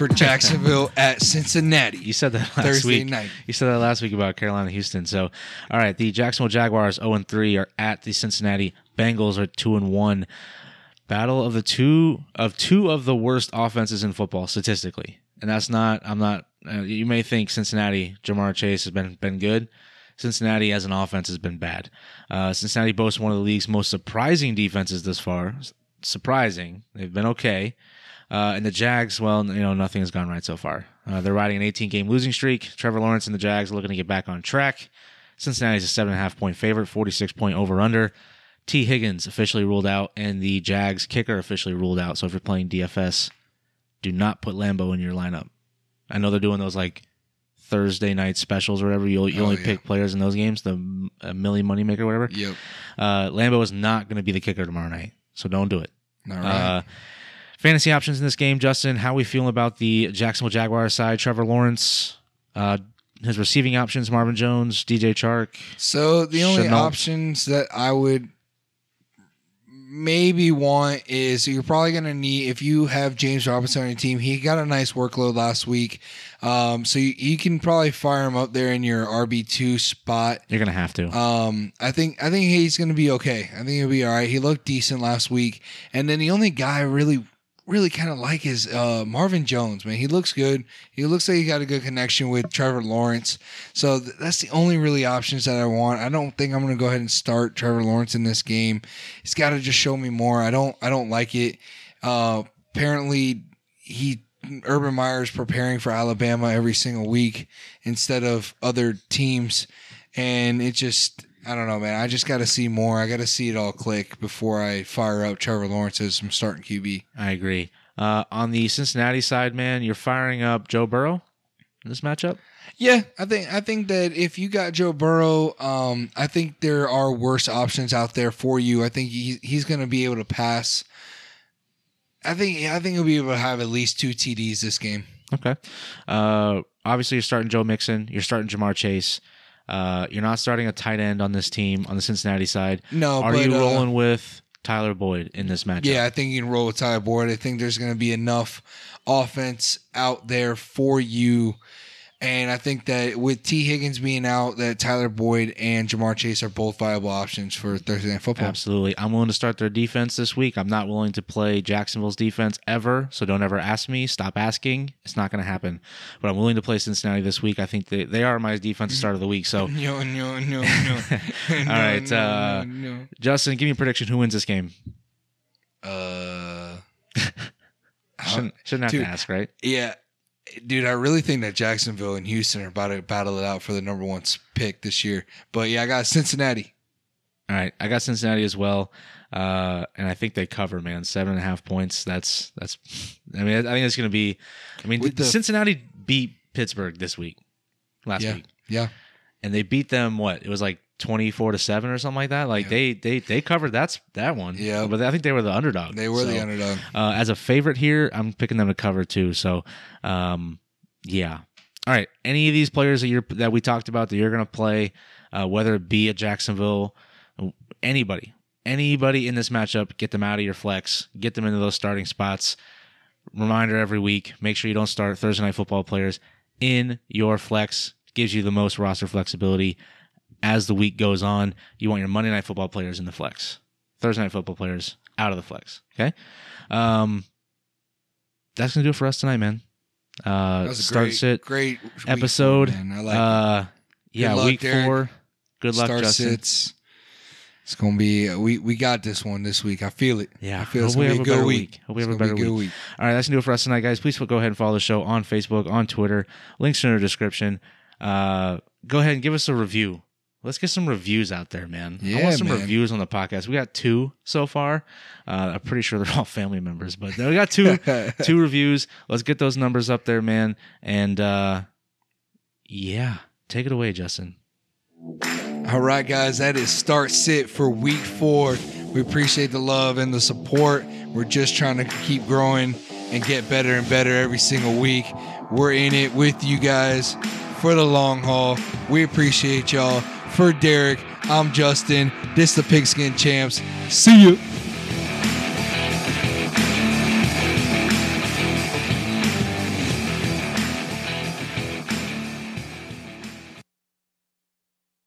for Jacksonville (laughs) at Cincinnati. You said that last Thursday week. night. You said that last week about Carolina Houston. So, all right, the Jacksonville Jaguars 0 and 3 are at the Cincinnati Bengals are 2 and 1. Battle of the two of two of the worst offenses in football statistically. And that's not I'm not uh, you may think Cincinnati Ja'Marr Chase has been been good. Cincinnati as an offense has been bad. Uh, Cincinnati boasts one of the league's most surprising defenses this far. Surprising, they've been okay. Uh, and the Jags, well, you know, nothing has gone right so far. Uh, they're riding an 18 game losing streak. Trevor Lawrence and the Jags are looking to get back on track. Cincinnati's a seven and a half point favorite, 46 point over under. T. Higgins officially ruled out, and the Jags kicker officially ruled out. So if you're playing DFS, do not put Lambo in your lineup. I know they're doing those like Thursday night specials or whatever. You you Oh, only yeah. pick players in those games, the uh, Millie Moneymaker or whatever. Yep. Uh, Lambo is not going to be the kicker tomorrow night, so don't do it. All right. Uh, fantasy options in this game, Justin. How we feeling about the Jacksonville Jaguars side? Trevor Lawrence, uh, his receiving options: Marvin Jones, DJ Chark. So the only Shenault. options that I would maybe want is you're probably going to need if you have James Robinson on your team. He got a nice workload last week, um, so you, you can probably fire him up there in your RB two spot. You're gonna have to. Um, I think I think he's going to be okay. I think he'll be all right. He looked decent last week, and then the only guy I really, really kind of like is uh, Marvin Jones. Man, he looks good. He looks like he got a good connection with Trevor Lawrence. So th- that's the only really options that I want. I don't think I'm going to go ahead and start Trevor Lawrence in this game. He's got to just show me more. I don't. I don't like it. Uh, apparently, he. Urban Meyer's preparing for Alabama every single week instead of other teams and it just I don't know, man. I just got to see more. I got to see it all click before I fire up Trevor Lawrence as I'm starting QB. I agree. Uh, on the Cincinnati side, man, you're firing up Joe Burrow in this matchup. Yeah, I think I think that if you got Joe Burrow, um, I think there are worse options out there for you. I think he, he's going to be able to pass. I think I think he'll be able to have at least two TDs this game. Okay. Uh, obviously, you're starting Joe Mixon. You're starting Ja'Marr Chase. Uh, you're not starting a tight end on this team on the Cincinnati side. No, Are but, you uh, rolling with Tyler Boyd in this matchup? Yeah, I think you can roll with Tyler Boyd. I think there's going to be enough offense out there for you. And I think that with T. Higgins being out, that Tyler Boyd and Ja'Marr Chase are both viable options for Thursday Night Football. Absolutely. I'm willing to start their defense this week. I'm not willing to play Jacksonville's defense ever, so don't ever ask me. Stop asking. It's not going to happen. But I'm willing to play Cincinnati this week. I think they, they are my defensive start of the week. So, (laughs) No, no, no, no. (laughs) no. All right, uh, no, Justin, give me a prediction. Who wins this game? Uh, (laughs) Shouldn't, shouldn't have dude. to ask, right? yeah, dude, I really think that Jacksonville and Houston are about to battle it out for the number one pick this year. But yeah, I got Cincinnati. All right, I got Cincinnati as well, uh, and I think they cover. Man, seven and a half points. That's that's. I mean, I think it's going to be. I mean, the- Cincinnati beat Pittsburgh this week, last Yeah, week, yeah. and they beat them. What it was like twenty four to seven or something like that. Like they they they covered that's that one. Yeah. but I think they were the underdog. They were the underdog. Uh, as a favorite here, I'm picking them to cover too. So, um, yeah. All right. Any of these players that you're that we talked about that you're going to play, uh, whether it be at Jacksonville, anybody, anybody in this matchup, get them out of your flex, get them into those starting spots. Reminder every week: make sure you don't start Thursday night football players in your flex. Gives you the most roster flexibility as the week goes on. You want your Monday night football players in the flex. Thursday night football players out of the flex. Okay. Um, that's gonna do it for us tonight, man. Uh, That was a start great, sit great week episode. man. I like uh, yeah, luck, week Derek. four. Good luck, Start Justin. sits. It's gonna be we we got this one this week. I feel it. Yeah, I feel it's hope we gonna be a have a good better week. week. Hope we have a gonna be better week. All right, that's gonna do it for us tonight, guys. Please go ahead and follow the show on Facebook, on Twitter. Links in the description. Uh, go ahead and give us a review. Let's get some reviews out there, man. Yeah, I want some man. reviews on the podcast. We got two so far. Uh, I'm pretty sure they're all family members, but we got two (laughs) two reviews. Let's get those numbers up there, man. And uh, yeah, take it away, Justin. All right, guys, that is start sit for week four. We appreciate the love and the support. We're just trying to keep growing and get better and better every single week. We're in it with you guys for the long haul. We appreciate y'all. For Derek, I'm Justin. This is the Pigskin Champs. See you.